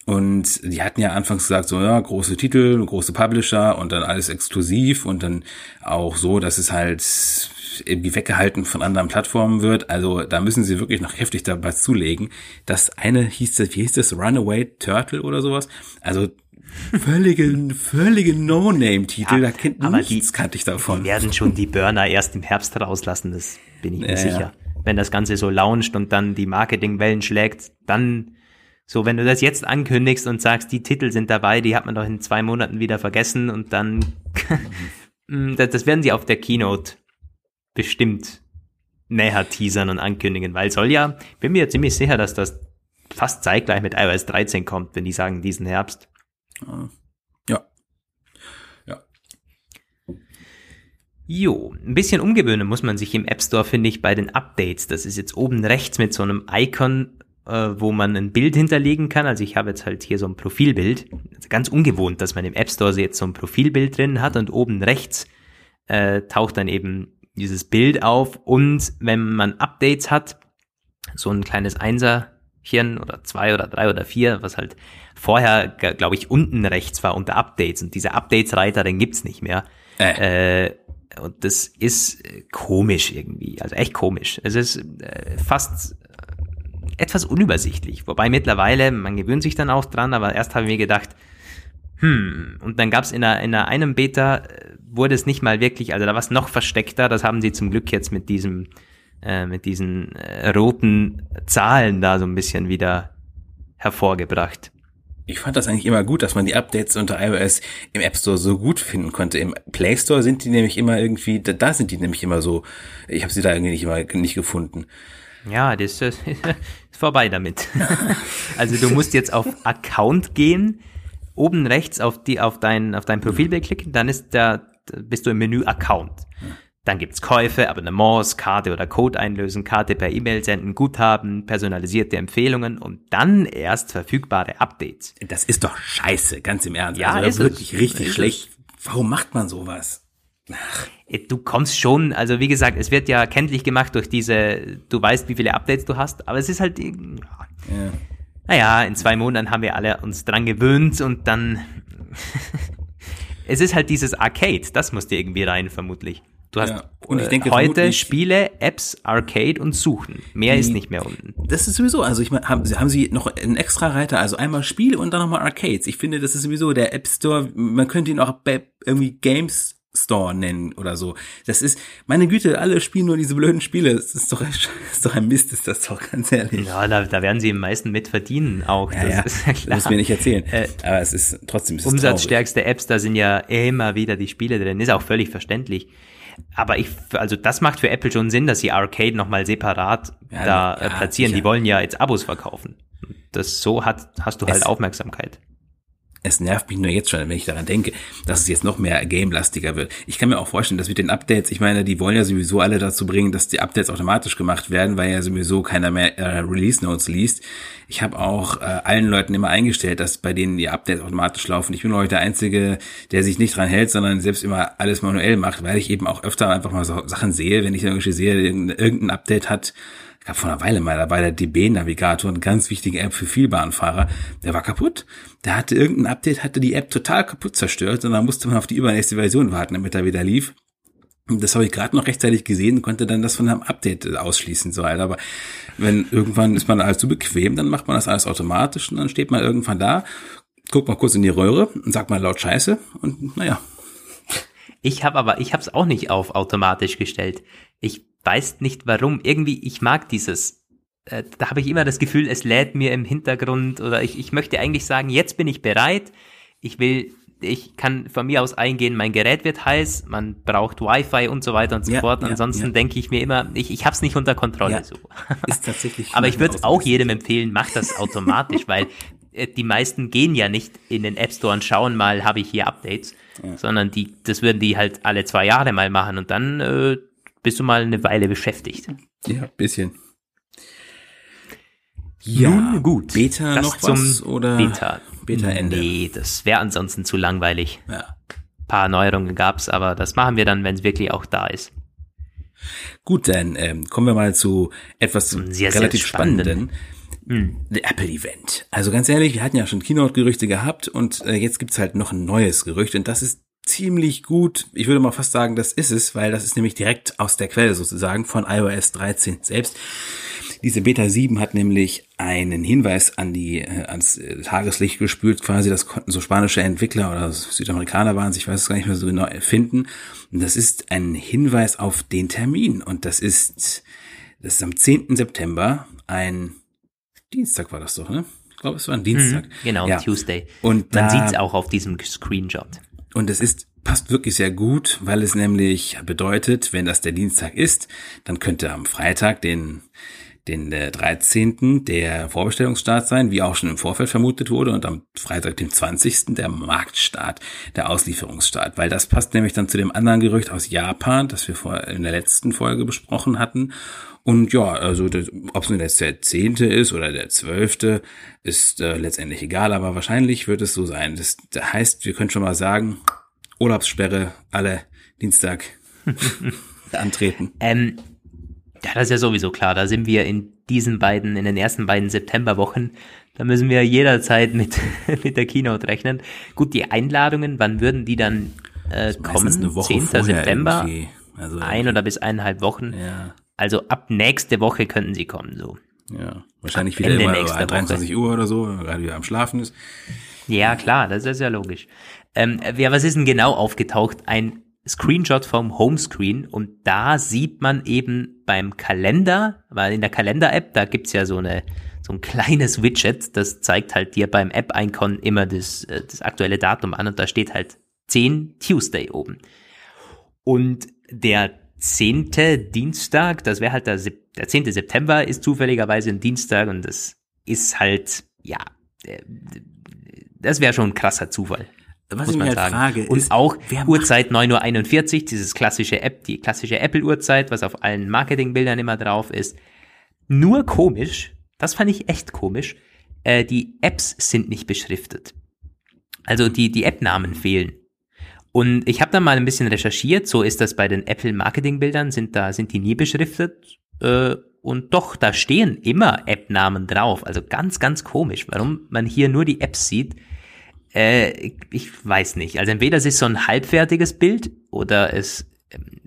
Und die hatten ja anfangs gesagt, so ja, große Titel, große Publisher und dann alles exklusiv und dann auch so, dass es halt irgendwie weggehalten von anderen Plattformen wird. Also da müssen sie wirklich noch heftig dabei zulegen. Das eine hieß das, wie hieß das, Runaway Turtle oder sowas? Also völlige, völlige No-Name-Titel, Ja, da kennt nichts die- kannte ich davon. Die werden schon die Burner erst im Herbst rauslassen, das bin ich mir Ja, ja. sicher. Wenn das Ganze so launcht und dann die Marketingwellen schlägt, dann so, wenn du das jetzt ankündigst und sagst, die Titel sind dabei, die hat man doch in zwei Monaten wieder vergessen und dann, Mm, das werden sie auf der Keynote bestimmt näher teasern und ankündigen, weil soll ja, bin mir ziemlich sicher, dass das fast zeitgleich mit iOS 13 kommt, wenn die sagen diesen Herbst. Ja. Jo, ein bisschen umgewöhnen muss man sich im App Store, finde ich, bei den Updates. Das ist jetzt oben rechts mit so einem Icon, äh, wo man ein Bild hinterlegen kann. Also ich habe jetzt halt hier so ein Profilbild. Also ganz ungewohnt, dass man im App Store jetzt so ein Profilbild drin hat und oben rechts äh, taucht dann eben dieses Bild auf. Und wenn man Updates hat, so ein kleines Einserchen oder zwei oder drei oder vier, was halt vorher, glaube ich, unten rechts war unter Updates. Und dieser Updates-Reiter, den gibt's nicht mehr. Äh. äh und das ist äh, komisch irgendwie, also echt komisch. Es ist äh, fast äh, etwas unübersichtlich. Wobei mittlerweile, man gewöhnt sich dann auch dran, aber erst habe ich mir gedacht, hm, und dann gab es in, einer, in einer einem Beta, wurde es nicht mal wirklich, also da war es noch versteckter, das haben sie zum Glück jetzt mit diesem, äh, mit diesen äh, roten Zahlen da so ein bisschen wieder hervorgebracht ich fand das eigentlich immer gut, dass man die Updates unter iOS im App Store so gut finden konnte. Im Play Store sind die nämlich immer irgendwie, da, da sind die nämlich immer so, ich habe sie da irgendwie nicht, immer, nicht gefunden. Ja, das ist vorbei damit. also du musst jetzt auf Account gehen, oben rechts auf die auf dein auf dein Profilbild klicken, dann ist da bist du im Menü Account. Dann gibt's Käufe, Abonnements, Karte oder Code einlösen, Karte per E-Mail senden, Guthaben, personalisierte Empfehlungen und dann erst verfügbare Updates. Das ist doch scheiße, ganz im Ernst. Ja, also ist wirklich es. richtig ist schlecht. Es. Warum macht man sowas? Ach. Äh, du kommst schon, also wie gesagt, es wird ja kenntlich gemacht durch diese, du weißt, wie viele Updates du hast, aber es ist halt, ja. Naja, in zwei Monaten haben wir alle uns dran gewöhnt und dann, es ist halt dieses Arcade, das muss dir irgendwie rein, vermutlich. Du hast ja. und ich denke, heute Spiele, Apps, Arcade und Suchen. Mehr die, ist nicht mehr unten. Das ist sowieso, also ich meine, haben, haben Sie noch einen extra Reiter, also einmal Spiele und dann nochmal Arcades. Ich finde, das ist sowieso der App Store, man könnte ihn auch bei irgendwie Games Store nennen oder so. Das ist, meine Güte, alle spielen nur diese blöden Spiele. Das ist doch, das ist doch ein Mist, ist das doch, ganz ehrlich. Ja, da, da werden sie im meisten mit verdienen auch. Ja, das ja, ist ja klar. Muss mir nicht erzählen. Äh, Aber es ist trotzdem ist Umsatzstärkste traurig. Apps, da sind ja immer wieder die Spiele drin. Ist auch völlig verständlich. Aber ich, also das macht für Apple schon Sinn, dass sie Arcade nochmal separat ja, da äh, ja, platzieren. Die wollen ja jetzt Abos verkaufen. Das so hat, hast du halt es, Aufmerksamkeit es nervt mich nur jetzt schon, wenn ich daran denke, dass es jetzt noch mehr game-lastiger wird. Ich kann mir auch vorstellen, dass mit den Updates, ich meine, die wollen ja sowieso alle dazu bringen, dass die Updates automatisch gemacht werden, weil ja sowieso keiner mehr äh, Release Notes liest. Ich habe auch äh, allen Leuten immer eingestellt, dass bei denen die Updates automatisch laufen. Ich bin heute der Einzige, der sich nicht dran hält, sondern selbst immer alles manuell macht, weil ich eben auch öfter einfach mal so Sachen sehe, wenn ich irgendwie sehe, irgendein Update hat, gab vor einer Weile mal, da war der DB-Navigator, eine ganz wichtige App für Vielbahnfahrer, der war kaputt. Der hatte irgendein Update, hatte die App total kaputt zerstört und dann musste man auf die übernächste Version warten, damit er wieder lief. Und das habe ich gerade noch rechtzeitig gesehen und konnte dann das von einem Update ausschließen. So, halt. Aber wenn irgendwann ist man alles zu bequem, dann macht man das alles automatisch und dann steht man irgendwann da, guckt mal kurz in die Röhre und sagt mal laut Scheiße und naja. Ich habe aber, ich habe es auch nicht auf automatisch gestellt. Ich weiß nicht warum. Irgendwie, ich mag dieses. Äh, da habe ich immer das Gefühl, es lädt mir im Hintergrund oder ich, ich möchte eigentlich sagen, jetzt bin ich bereit. Ich will, ich kann von mir aus eingehen, mein Gerät wird heiß, man braucht Wi-Fi und so weiter und so ja, fort. Ansonsten ja, ja. denke ich mir immer, ich, ich habe es nicht unter Kontrolle. So. Ist tatsächlich. Aber ich würde auch jedem empfehlen, macht das automatisch, weil äh, die meisten gehen ja nicht in den App Store und schauen mal, habe ich hier Updates, sondern die, das würden die halt alle zwei Jahre mal machen und dann äh, bist du mal eine Weile beschäftigt. Ja, bisschen. Ja, Nun, gut. Beta das noch was oder Beta. Beta Ende? Nee, das wäre ansonsten zu langweilig. Ja. Ein paar Neuerungen gab's, aber das machen wir dann, wenn es wirklich auch da ist. Gut, dann ähm, kommen wir mal zu etwas sehr, relativ sehr spannenden. Hm. The Apple Event. Also ganz ehrlich, wir hatten ja schon Keynote-Gerüchte gehabt und äh, jetzt gibt's halt noch ein neues Gerücht und das ist ziemlich gut. Ich würde mal fast sagen, das ist es, weil das ist nämlich direkt aus der Quelle sozusagen von iOS 13 selbst. Diese Beta 7 hat nämlich einen Hinweis an die äh, ans äh, Tageslicht gespült, quasi das konnten so spanische Entwickler oder Südamerikaner waren, ich weiß es gar nicht mehr so genau finden. Und das ist ein Hinweis auf den Termin und das ist das ist am 10. September ein Dienstag war das doch, ne? Ich glaube, es war ein Dienstag. Mhm, genau, ja. Tuesday. Und man sieht es auch auf diesem Screenshot. Und es ist passt wirklich sehr gut, weil es nämlich bedeutet, wenn das der Dienstag ist, dann könnte am Freitag, den den äh, 13. der Vorbestellungsstart sein, wie auch schon im Vorfeld vermutet wurde, und am Freitag, dem 20. der Marktstart, der Auslieferungsstart, weil das passt nämlich dann zu dem anderen Gerücht aus Japan, das wir vor, in der letzten Folge besprochen hatten. Und ja, also ob es nun jetzt der zehnte ist oder der zwölfte, ist äh, letztendlich egal, aber wahrscheinlich wird es so sein. Das, das heißt, wir können schon mal sagen, Urlaubssperre, alle Dienstag antreten. Ähm, ja, das ist ja sowieso klar. Da sind wir in diesen beiden, in den ersten beiden Septemberwochen. Da müssen wir jederzeit mit, mit der Keynote rechnen. Gut, die Einladungen, wann würden die dann äh, kommen? Eine Woche 10. September? Also, ein oder bis eineinhalb Wochen. Ja. Also ab nächste Woche könnten sie kommen, so. Ja, wahrscheinlich wieder Ende immer 23 Woche. Uhr oder so, gerade wieder am Schlafen ist. Ja, klar, das ist ja logisch. Ähm, ja, was ist denn genau aufgetaucht? Ein Screenshot vom Homescreen und da sieht man eben beim Kalender, weil in der Kalender-App, da gibt's ja so eine so ein kleines Widget, das zeigt halt dir beim App-Icon immer das, äh, das aktuelle Datum an und da steht halt 10 Tuesday oben. Und der 10. Dienstag, das wäre halt der, der 10. September, ist zufälligerweise ein Dienstag und das ist halt, ja, äh, das wäre schon ein krasser Zufall. Was ich mir halt sagen. frage, und ist, auch Uhrzeit 9.41 Uhr, dieses klassische App, die klassische Apple-Uhrzeit, was auf allen Marketingbildern immer drauf ist. Nur komisch, das fand ich echt komisch, äh, die Apps sind nicht beschriftet. Also die, die App-Namen fehlen. Und ich habe da mal ein bisschen recherchiert, so ist das bei den Apple Marketingbildern, sind da, sind die nie beschriftet. Äh, und doch, da stehen immer App-Namen drauf. Also ganz, ganz komisch, warum man hier nur die Apps sieht. Äh, ich weiß nicht. Also entweder es ist so ein halbfertiges Bild oder es ähm,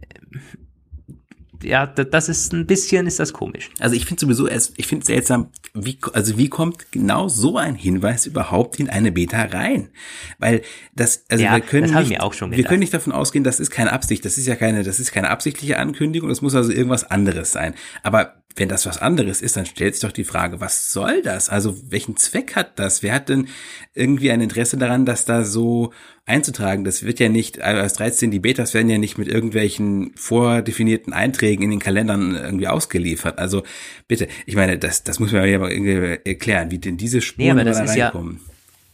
ja, das ist ein bisschen, ist das komisch. Also ich finde sowieso, ich finde seltsam, wie, also wie kommt genau so ein Hinweis überhaupt in eine Beta rein? Weil das, also ja, wir können nicht, wir auch schon wir können nicht davon ausgehen, das ist keine Absicht, das ist ja keine, das ist keine absichtliche Ankündigung, das muss also irgendwas anderes sein. Aber wenn das was anderes ist, dann stellt sich doch die Frage, was soll das? Also welchen Zweck hat das? Wer hat denn irgendwie ein Interesse daran, das da so einzutragen? Das wird ja nicht, iOS 13, die Betas werden ja nicht mit irgendwelchen vordefinierten Einträgen in den Kalendern irgendwie ausgeliefert. Also bitte, ich meine, das, das muss man ja mal irgendwie erklären, wie denn diese Spuren nee, da reinkommen.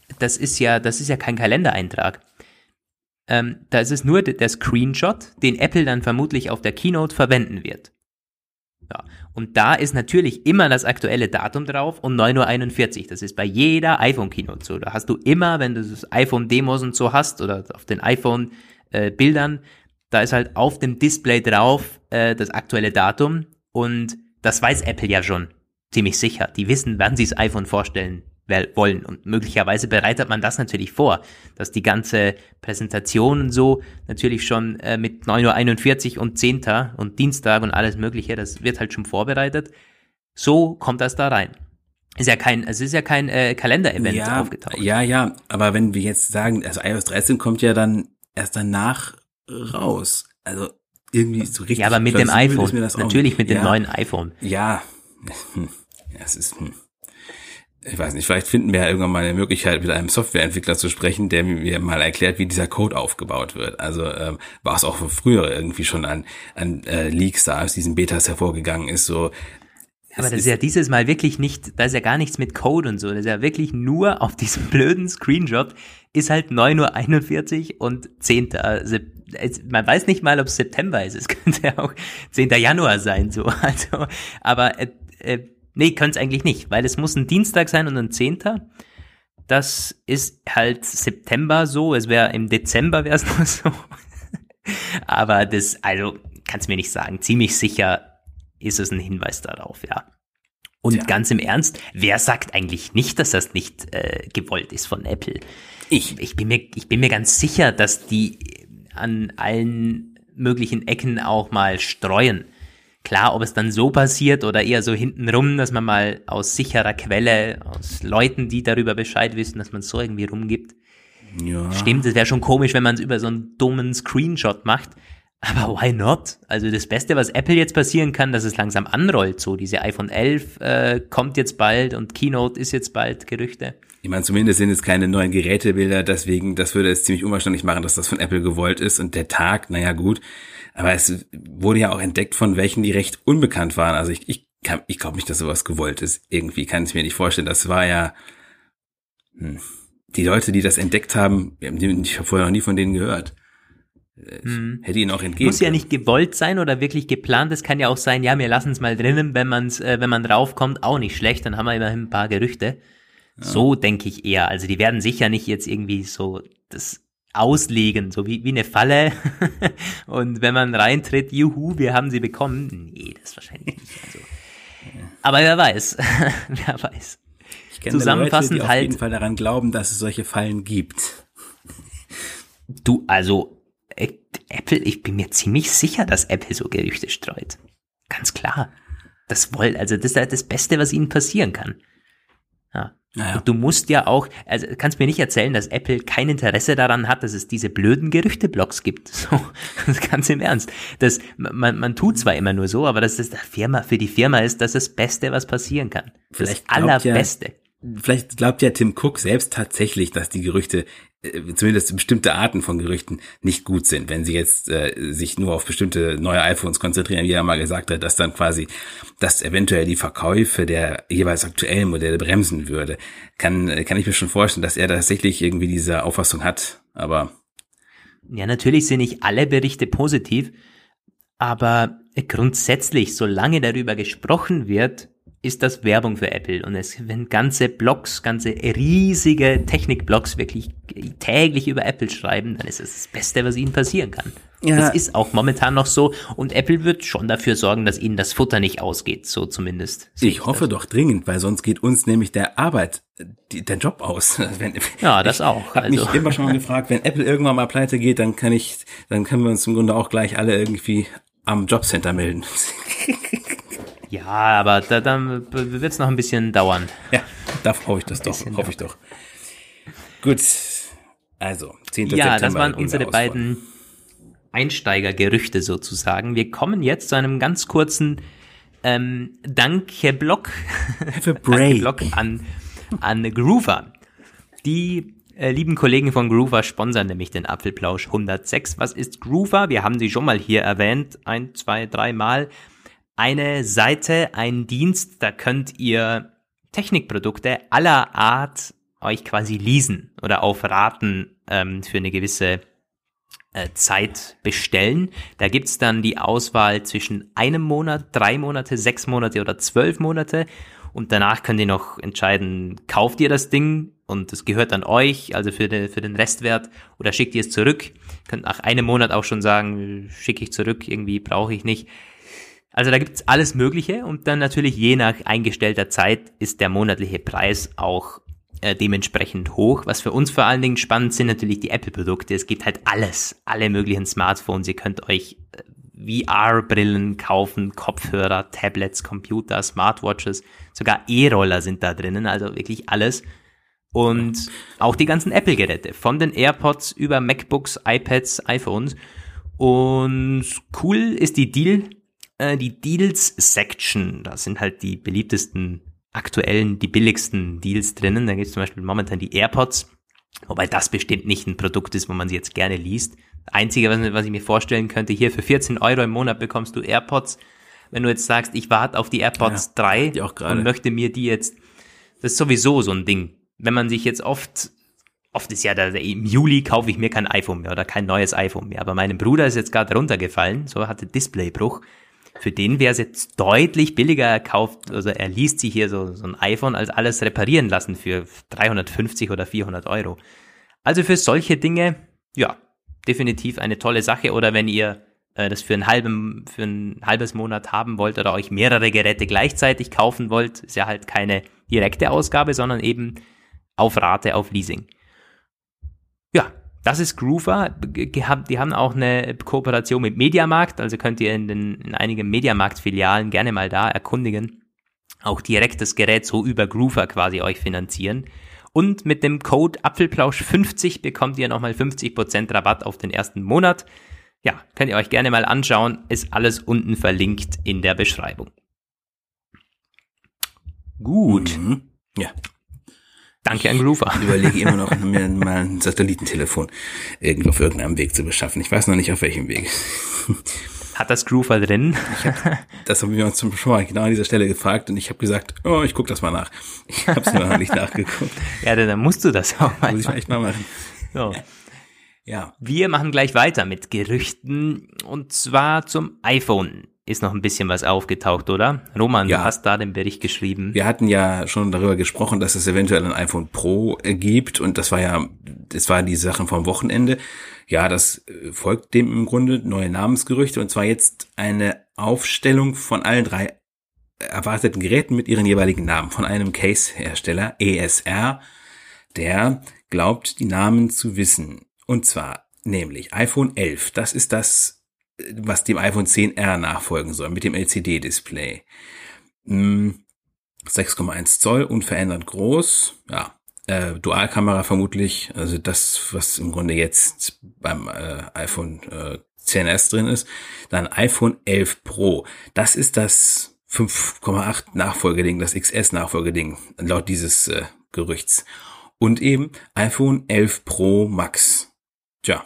Ja, das ist ja, das ist ja kein Kalendereintrag. Ähm, da ist es nur der Screenshot, den Apple dann vermutlich auf der Keynote verwenden wird. Ja. Und da ist natürlich immer das aktuelle Datum drauf und 9.41 Uhr. Das ist bei jeder iPhone-Keynote so. Da hast du immer, wenn du das iPhone-Demos und so hast oder auf den iPhone-Bildern, da ist halt auf dem Display drauf äh, das aktuelle Datum und das weiß Apple ja schon ziemlich sicher. Die wissen, wann sie das iPhone vorstellen wollen. Und möglicherweise bereitet man das natürlich vor, dass die ganze Präsentation und so natürlich schon äh, mit 9.41 Uhr und 10. und Dienstag und alles Mögliche, das wird halt schon vorbereitet. So kommt das da rein. Ist ja kein, es ist ja kein äh, Kalender-Event ja, aufgetaucht. Ja, ja, aber wenn wir jetzt sagen, also iOS 13 kommt ja dann erst danach raus. Also irgendwie so richtig. Ja, aber mit dem iPhone. Natürlich mit dem ja, neuen iPhone. Ja. Ja, es ist. Hm ich weiß nicht, vielleicht finden wir ja irgendwann mal eine Möglichkeit, mit einem Softwareentwickler zu sprechen, der mir mal erklärt, wie dieser Code aufgebaut wird. Also ähm, war es auch früher irgendwie schon an, an äh, Leaks da aus diesen Betas hervorgegangen ist, so aber das ist ja dieses Mal wirklich nicht, da ist ja gar nichts mit Code und so. Das ist ja wirklich nur auf diesem blöden Screenshot ist halt 9.41 Uhr und 10. Man weiß nicht mal, ob es September ist. Es könnte ja auch 10. Januar sein, so. Also, aber äh, äh, Nee, könnte es eigentlich nicht, weil es muss ein Dienstag sein und ein Zehnter. Das ist halt September so, es wäre im Dezember wäre es nur so. Aber das, also, kannst mir nicht sagen. Ziemlich sicher ist es ein Hinweis darauf, ja. Und ja. ganz im Ernst, wer sagt eigentlich nicht, dass das nicht äh, gewollt ist von Apple? Ich. Ich bin mir, ich bin mir ganz sicher, dass die an allen möglichen Ecken auch mal streuen. Klar, ob es dann so passiert oder eher so hintenrum, dass man mal aus sicherer Quelle, aus Leuten, die darüber Bescheid wissen, dass man es so irgendwie rumgibt. Ja. Stimmt, es wäre schon komisch, wenn man es über so einen dummen Screenshot macht. Aber why not? Also das Beste, was Apple jetzt passieren kann, dass es langsam anrollt. So diese iPhone 11 äh, kommt jetzt bald und Keynote ist jetzt bald Gerüchte. Ich meine, zumindest sind es keine neuen Gerätebilder, deswegen, das würde es ziemlich unwahrscheinlich machen, dass das von Apple gewollt ist. Und der Tag, naja gut, aber es wurde ja auch entdeckt von welchen, die recht unbekannt waren. Also ich, ich kann, ich glaube nicht, dass sowas gewollt ist. Irgendwie kann ich mir nicht vorstellen. Das war ja, hm, die Leute, die das entdeckt haben, ich habe vorher noch nie von denen gehört. Hm. Hätte ihnen auch entgehen. Muss ja nicht gewollt sein oder wirklich geplant. Es kann ja auch sein, ja, wir lassen es mal drinnen, wenn man's, äh, wenn man draufkommt, auch nicht schlecht. Dann haben wir immerhin ein paar Gerüchte. Ja. So denke ich eher. Also die werden sicher nicht jetzt irgendwie so das auslegen, so wie, wie eine Falle. und wenn man reintritt, juhu, wir haben sie bekommen. Nee, das wahrscheinlich nicht. Also. Aber wer weiß, wer weiß. Ich kenne Zusammenfassend Leute, die auf halt, jeden Fall daran glauben, dass es solche Fallen gibt. Du, also äh, Apple, ich bin mir ziemlich sicher, dass Apple so Gerüchte streut. Ganz klar. Das wollt, also das ist halt das Beste, was ihnen passieren kann. Ja. Naja. Und du musst ja auch, also kannst mir nicht erzählen, dass Apple kein Interesse daran hat, dass es diese blöden Gerüchteblocks gibt. So, ganz im Ernst. Das, man, man tut zwar immer nur so, aber dass das der Firma, für die Firma ist, das das Beste, was passieren kann. Vielleicht das Allerbeste. Ja, vielleicht glaubt ja Tim Cook selbst tatsächlich, dass die Gerüchte, äh, zumindest bestimmte Arten von Gerüchten, nicht gut sind. Wenn sie jetzt äh, sich nur auf bestimmte neue iPhones konzentrieren, wie er mal gesagt hat, dass dann quasi das eventuell die Verkäufe der jeweils aktuellen Modelle bremsen würde. Kann, kann ich mir schon vorstellen, dass er tatsächlich irgendwie diese Auffassung hat. Aber ja, natürlich sind nicht alle Berichte positiv, aber grundsätzlich, solange darüber gesprochen wird, ist das Werbung für Apple. Und es, wenn ganze Blogs, ganze riesige Technikblogs wirklich täglich über Apple schreiben, dann ist es das Beste, was ihnen passieren kann. Ja. Das ist auch momentan noch so. Und Apple wird schon dafür sorgen, dass ihnen das Futter nicht ausgeht, so zumindest. Ich hoffe das. doch dringend, weil sonst geht uns nämlich der Arbeit, die, der Job aus. Wenn, ja, das auch. Ich habe also. mich immer schon mal gefragt, wenn Apple irgendwann mal pleite geht, dann kann ich, dann können wir uns im Grunde auch gleich alle irgendwie am Jobcenter melden. Ja, aber da, dann wird es noch ein bisschen dauern. Ja, da hoffe ich das doch, hoffe ich doch. Gut, also 10. Ja, September das waren unsere beiden Einsteigergerüchte sozusagen. Wir kommen jetzt zu einem ganz kurzen ähm, Danke-Block Danke an, an Groover. Die äh, lieben Kollegen von Groover sponsern nämlich den Apfelplausch 106. Was ist Groover? Wir haben sie schon mal hier erwähnt, ein, zwei, drei Mal eine Seite, ein Dienst, da könnt ihr Technikprodukte aller Art euch quasi leasen oder auf Raten ähm, für eine gewisse äh, Zeit bestellen. Da gibt's dann die Auswahl zwischen einem Monat, drei Monate, sechs Monate oder zwölf Monate. Und danach könnt ihr noch entscheiden, kauft ihr das Ding und es gehört an euch, also für, den für den Restwert, oder schickt ihr es zurück. Könnt nach einem Monat auch schon sagen, schicke ich zurück, irgendwie brauche ich nicht. Also da gibt's alles Mögliche und dann natürlich je nach eingestellter Zeit ist der monatliche Preis auch äh, dementsprechend hoch. Was für uns vor allen Dingen spannend sind natürlich die Apple-Produkte. Es gibt halt alles, alle möglichen Smartphones. Ihr könnt euch äh, VR-Brillen kaufen, Kopfhörer, Tablets, Computer, Smartwatches, sogar E-Roller sind da drinnen, also wirklich alles. Und auch die ganzen Apple-Geräte, von den AirPods über MacBooks, iPads, iPhones. Und cool ist die Deal äh, die Deals Section. Da sind halt die beliebtesten aktuellen, die billigsten Deals drinnen. Da gibt es zum Beispiel momentan die AirPods, wobei das bestimmt nicht ein Produkt ist, wo man sie jetzt gerne liest. Das Einzige, was, was ich mir vorstellen könnte, hier für 14 Euro im Monat bekommst du AirPods. Wenn du jetzt sagst, ich warte auf die AirPods ja, 3 und möchte mir die jetzt, das ist sowieso so ein Ding. Wenn man sich jetzt oft oft ist ja da, im Juli kaufe ich mir kein iPhone mehr oder kein neues iPhone mehr. Aber meinem Bruder ist jetzt gerade runtergefallen, so hatte Displaybruch. Für den wäre es jetzt deutlich billiger erkauft, also er liest sich hier so, so ein iPhone als alles reparieren lassen für 350 oder 400 Euro. Also für solche Dinge, ja, definitiv eine tolle Sache. Oder wenn ihr äh, das für, einen halben, für ein halbes Monat haben wollt oder euch mehrere Geräte gleichzeitig kaufen wollt, ist ja halt keine direkte Ausgabe, sondern eben auf Rate, auf Leasing. Das ist Groover. Die haben auch eine Kooperation mit Mediamarkt, also könnt ihr in, den, in einigen Mediamarkt-Filialen gerne mal da erkundigen. Auch direkt das Gerät so über Groover quasi euch finanzieren. Und mit dem Code Apfelplausch50 bekommt ihr nochmal 50% Rabatt auf den ersten Monat. Ja, könnt ihr euch gerne mal anschauen. Ist alles unten verlinkt in der Beschreibung. Gut. Mhm. Ja. Danke an Groover. Ich überlege immer noch, mir mal ein Satellitentelefon irgendwo auf irgendeinem Weg zu beschaffen. Ich weiß noch nicht auf welchem Weg. Hat das Groove drin? Hab, das haben wir uns schon mal genau an dieser Stelle gefragt und ich habe gesagt, oh, ich guck das mal nach. Ich habe es noch nicht nachgeguckt. Ja, dann musst du das auch mal. Muss ich mal echt mal machen. So. Ja. Wir machen gleich weiter mit Gerüchten und zwar zum iPhone ist noch ein bisschen was aufgetaucht, oder? Roman, ja. du hast da den Bericht geschrieben. Wir hatten ja schon darüber gesprochen, dass es eventuell ein iPhone Pro gibt und das war ja, das war die Sachen vom Wochenende. Ja, das äh, folgt dem im Grunde neue Namensgerüchte und zwar jetzt eine Aufstellung von allen drei erwarteten Geräten mit ihren jeweiligen Namen von einem Case-Hersteller, ESR, der glaubt, die Namen zu wissen. Und zwar nämlich iPhone 11. Das ist das was dem iPhone 10R nachfolgen soll, mit dem LCD-Display. 6,1 hm, Zoll, unverändert groß, ja, äh, Dualkamera vermutlich, also das, was im Grunde jetzt beim äh, iPhone äh, 10S drin ist. Dann iPhone 11 Pro, das ist das 5,8 Nachfolgeding, das XS Nachfolgeding, laut dieses äh, Gerüchts. Und eben iPhone 11 Pro Max. Tja,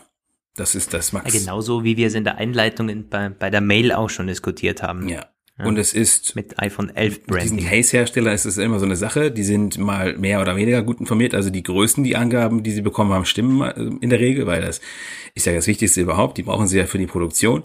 das ist das Max. Ja, genauso wie wir es in der Einleitung in, bei, bei der Mail auch schon diskutiert haben. Ja. ja. Und es ist mit iPhone 11 Branding. Diesen Case-Hersteller ist es immer so eine Sache. Die sind mal mehr oder weniger gut informiert. Also die größten, die Angaben, die sie bekommen haben, stimmen äh, in der Regel, weil das ist ja das Wichtigste überhaupt. Die brauchen sie ja für die Produktion.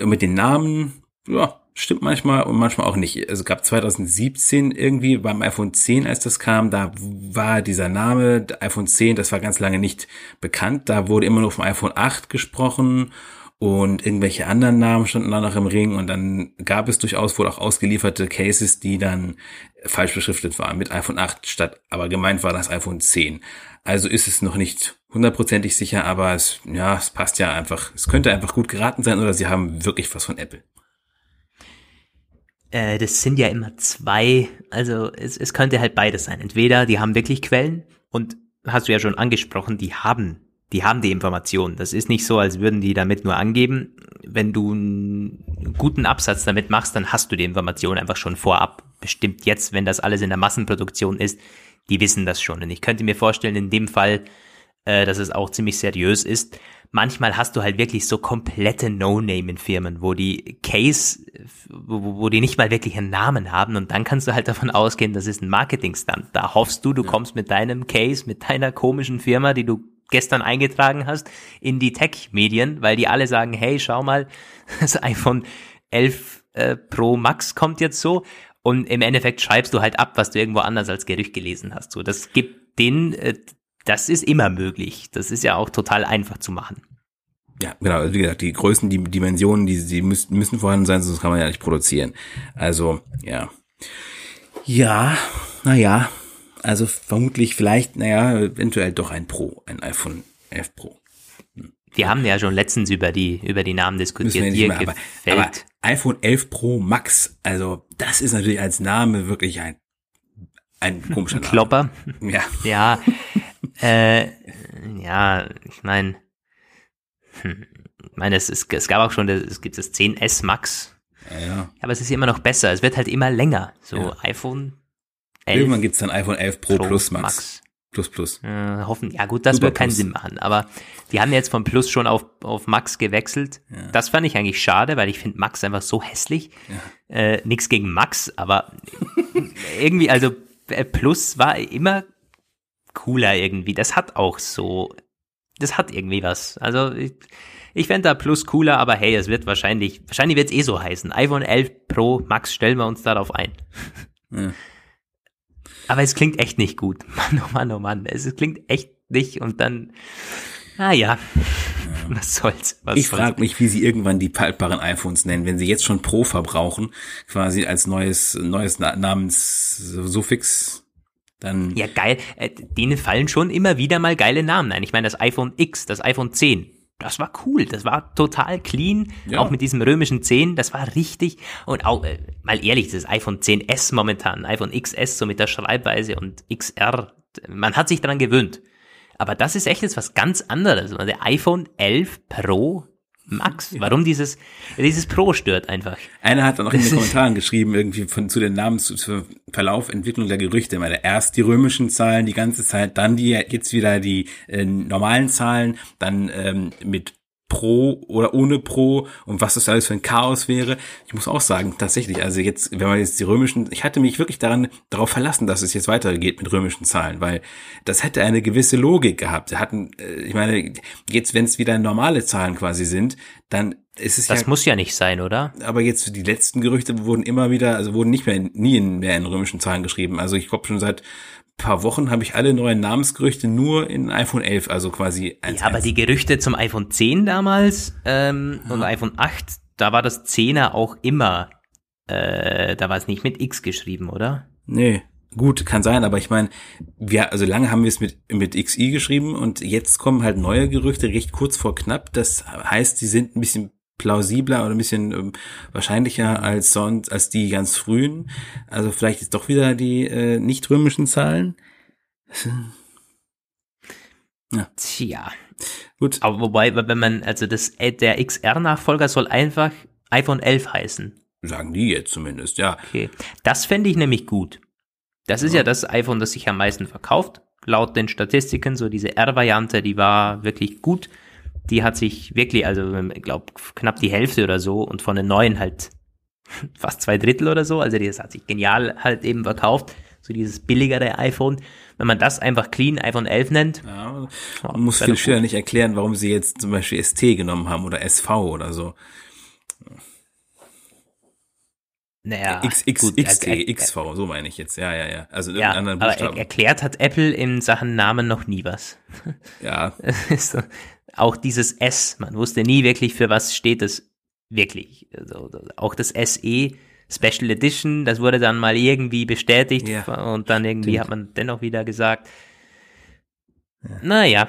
Und mit den Namen, ja, Stimmt manchmal und manchmal auch nicht. Also gab 2017 irgendwie beim iPhone 10, als das kam, da war dieser Name iPhone 10, das war ganz lange nicht bekannt. Da wurde immer nur vom iPhone 8 gesprochen und irgendwelche anderen Namen standen da noch im Ring und dann gab es durchaus wohl auch ausgelieferte Cases, die dann falsch beschriftet waren mit iPhone 8 statt, aber gemeint war das iPhone 10. Also ist es noch nicht hundertprozentig sicher, aber es, ja, es passt ja einfach. Es könnte einfach gut geraten sein oder sie haben wirklich was von Apple. Äh, das sind ja immer zwei, also es, es könnte halt beides sein. Entweder die haben wirklich Quellen und hast du ja schon angesprochen, die haben, die haben die Informationen. Das ist nicht so, als würden die damit nur angeben. Wenn du einen guten Absatz damit machst, dann hast du die Informationen einfach schon vorab. Bestimmt jetzt, wenn das alles in der Massenproduktion ist, die wissen das schon. Und ich könnte mir vorstellen, in dem Fall, äh, dass es auch ziemlich seriös ist manchmal hast du halt wirklich so komplette No-Name in Firmen, wo die Case, wo, wo die nicht mal wirklich einen Namen haben und dann kannst du halt davon ausgehen, das ist ein Marketing-Stunt. Da hoffst du, du ja. kommst mit deinem Case, mit deiner komischen Firma, die du gestern eingetragen hast, in die Tech-Medien, weil die alle sagen, hey, schau mal, das iPhone 11 äh, Pro Max kommt jetzt so und im Endeffekt schreibst du halt ab, was du irgendwo anders als Gerücht gelesen hast. So, das gibt den, äh, das ist immer möglich. Das ist ja auch total einfach zu machen. Ja, genau. Also wie gesagt, die Größen, die Dimensionen, die, die müssen, müssen vorhanden sein, sonst kann man ja nicht produzieren. Also, ja. Ja, naja. Also vermutlich vielleicht, naja, eventuell doch ein Pro, ein iPhone 11 Pro. Hm. Wir haben ja schon letztens über die, über die Namen diskutiert. Dir mehr, aber, aber iPhone 11 Pro Max, also das ist natürlich als Name wirklich ein, ein komischer Name. Klopper. Ja. Ja, äh, ja, ich meine, hm, ich meine, es, ist, es gab auch schon, es gibt das 10S Max. Ja, ja. Aber es ist immer noch besser. Es wird halt immer länger. So ja. iPhone 11. Irgendwann gibt's dann iPhone 11 Pro, Pro Plus Max. Max. Plus Plus. Äh, hoffen, ja gut, das Super wird keinen Plus. Sinn machen. Aber die haben jetzt von Plus schon auf, auf Max gewechselt. Ja. Das fand ich eigentlich schade, weil ich finde Max einfach so hässlich. Ja. Äh, nix gegen Max, aber irgendwie, also Plus war immer cooler irgendwie. Das hat auch so, das hat irgendwie was. Also ich, ich fände da Plus cooler, aber hey, es wird wahrscheinlich, wahrscheinlich wird es eh so heißen. iPhone 11 Pro Max, stellen wir uns darauf ein. Ja. Aber es klingt echt nicht gut. Mann, oh Mann, oh Mann. Es klingt echt nicht und dann, ah ja, ja. was soll's. Was ich frage mich, wie sie irgendwann die paltbaren iPhones nennen, wenn sie jetzt schon Pro verbrauchen, quasi als neues, neues Namenssuffix dann ja, geil. Äh, denen fallen schon immer wieder mal geile Namen ein. Ich meine, das iPhone X, das iPhone 10, das war cool. Das war total clean. Ja. Auch mit diesem römischen 10, das war richtig. Und auch, äh, mal ehrlich, das iPhone 10S momentan, iPhone XS so mit der Schreibweise und XR, man hat sich dran gewöhnt. Aber das ist echt jetzt was ganz anderes. Also der iPhone 11 Pro Max, warum dieses, dieses Pro stört einfach. Einer hat dann auch in den Kommentaren geschrieben, irgendwie von, zu den Namen, zu, zu Verlauf, Entwicklung der Gerüchte. Meine, erst die römischen Zahlen die ganze Zeit, dann die, jetzt wieder die äh, normalen Zahlen, dann ähm, mit Pro oder ohne Pro und was das alles für ein Chaos wäre. Ich muss auch sagen, tatsächlich, also jetzt, wenn man jetzt die römischen, ich hatte mich wirklich daran, darauf verlassen, dass es jetzt weitergeht mit römischen Zahlen, weil das hätte eine gewisse Logik gehabt. Wir hatten, äh, ich meine, jetzt, wenn es wieder normale Zahlen quasi sind, dann ist es Das ja, muss ja nicht sein, oder? aber jetzt die letzten Gerüchte wurden immer wieder, also wurden nicht mehr, nie mehr in römischen Zahlen geschrieben. Also ich glaube schon seit paar Wochen habe ich alle neuen Namensgerüchte nur in iPhone 11, also quasi 1, Ja, aber die Gerüchte zum iPhone 10 damals ähm, und iPhone 8, da war das 10er auch immer, äh, da war es nicht mit X geschrieben, oder? Nee, gut, kann sein, aber ich meine, wir, also lange haben wir es mit, mit XI geschrieben und jetzt kommen halt neue Gerüchte recht kurz vor knapp. Das heißt, sie sind ein bisschen plausibler oder ein bisschen ähm, wahrscheinlicher als sonst, als die ganz frühen. Also vielleicht ist doch wieder die äh, nicht römischen Zahlen. Tja. Gut, Aber wobei, wenn man, also das, äh, der XR-Nachfolger soll einfach iPhone 11 heißen. sagen die jetzt zumindest, ja. Okay. Das fände ich nämlich gut. Das ist ja das iPhone, das sich am meisten verkauft. Laut den Statistiken, so diese R-Variante, die war wirklich gut. Die hat sich wirklich, also ich glaube, knapp die Hälfte oder so und von den neuen halt fast zwei Drittel oder so. Also das hat sich genial halt eben verkauft. So dieses billigere iPhone. Wenn man das einfach clean iPhone 11 nennt, ja man muss viel schneller nicht erklären, warum sie jetzt zum Beispiel ST genommen haben oder SV oder so. naja, X, X, gut, XT, er- XV, so meine ich jetzt. Ja, ja, ja. Also Ja, irgendeinen anderen aber er, Buchstaben. erklärt hat Apple in Sachen Namen noch nie was. ja, so, auch dieses S, man wusste nie wirklich, für was steht es wirklich. Also, auch das SE Special Edition, das wurde dann mal irgendwie bestätigt Ja, und dann irgendwie stimmt. hat man dennoch wieder gesagt, naja,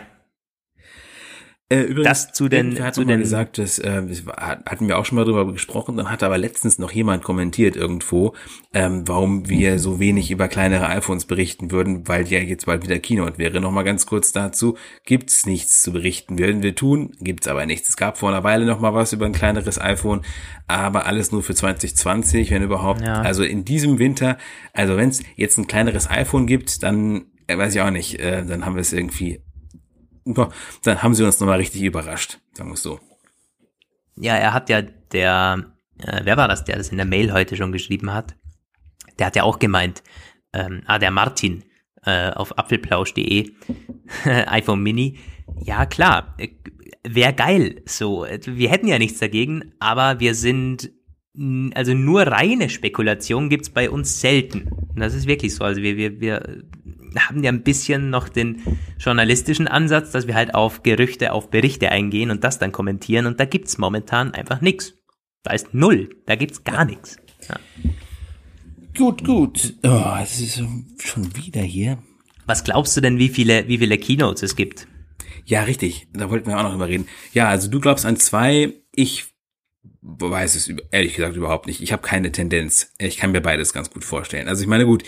Äh, übrigens, Das zu den- hat zu den- gesagt, äh, das war- hatten wir auch schon mal drüber gesprochen, dann hat aber letztens noch jemand kommentiert irgendwo, ähm, warum wir so wenig über kleinere iPhones berichten würden, weil ja jetzt bald wieder Keynote wäre. Nochmal ganz kurz dazu, gibt's nichts zu berichten. Würden wir tun, gibt's aber nichts. Es gab vor einer Weile noch mal was über ein kleineres iPhone, aber alles nur für 2020, wenn überhaupt. Ja. Also in diesem Winter, also wenn es jetzt ein kleineres iPhone gibt, dann äh, weiß ich auch nicht, äh, dann haben wir es irgendwie dann haben sie uns nochmal richtig überrascht, sagen wir es so. ja, er hat ja der, äh, wer war das, der das in der Mail heute schon geschrieben hat? Der hat ja auch gemeint, ähm, ah, der Martin äh, auf apfelplausch.de, iPhone Mini. Ja, klar, äh, wäre geil. So, wir hätten ja nichts dagegen, aber wir sind, also nur reine Spekulation gibt's bei uns selten. Und das ist wirklich so. Also wir, wir, wir haben ja ein bisschen noch den journalistischen Ansatz, dass wir halt auf Gerüchte, auf Berichte eingehen und das dann kommentieren. Und da gibt's momentan einfach nix. Da ist null. Da gibt's gar nichts. Ja. Gut, gut. Oh, es ist schon wieder hier. Was glaubst du denn, wie viele, wie viele Keynotes es gibt? Ja, richtig. Da wollten wir auch noch drüber reden. Ja, also du glaubst an zwei. Ich weiß es ehrlich gesagt überhaupt nicht. Ich habe keine Tendenz. Ich kann mir beides ganz gut vorstellen. Also ich meine, gut,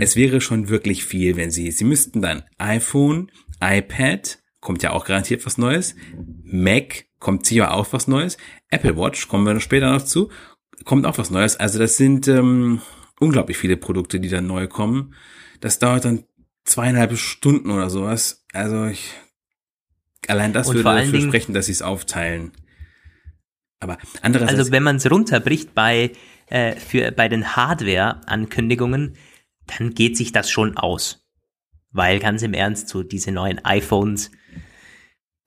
es wäre schon wirklich viel, wenn sie, sie müssten dann iPhone, iPad, kommt ja auch garantiert was Neues, Mac, kommt sicher auch was Neues, Apple Watch, kommen wir noch später noch zu, kommt auch was Neues. Also das sind ähm, unglaublich viele Produkte, die dann neu kommen. Das dauert dann zweieinhalb Stunden oder sowas. Also ich, allein das Und würde dafür Dingen- sprechen, dass sie es aufteilen. Aber andererseits, Also wenn man es runterbricht bei, äh, für, bei den Hardware-Ankündigungen, dann geht sich das schon aus. Weil ganz im Ernst, so diese neuen iPhones,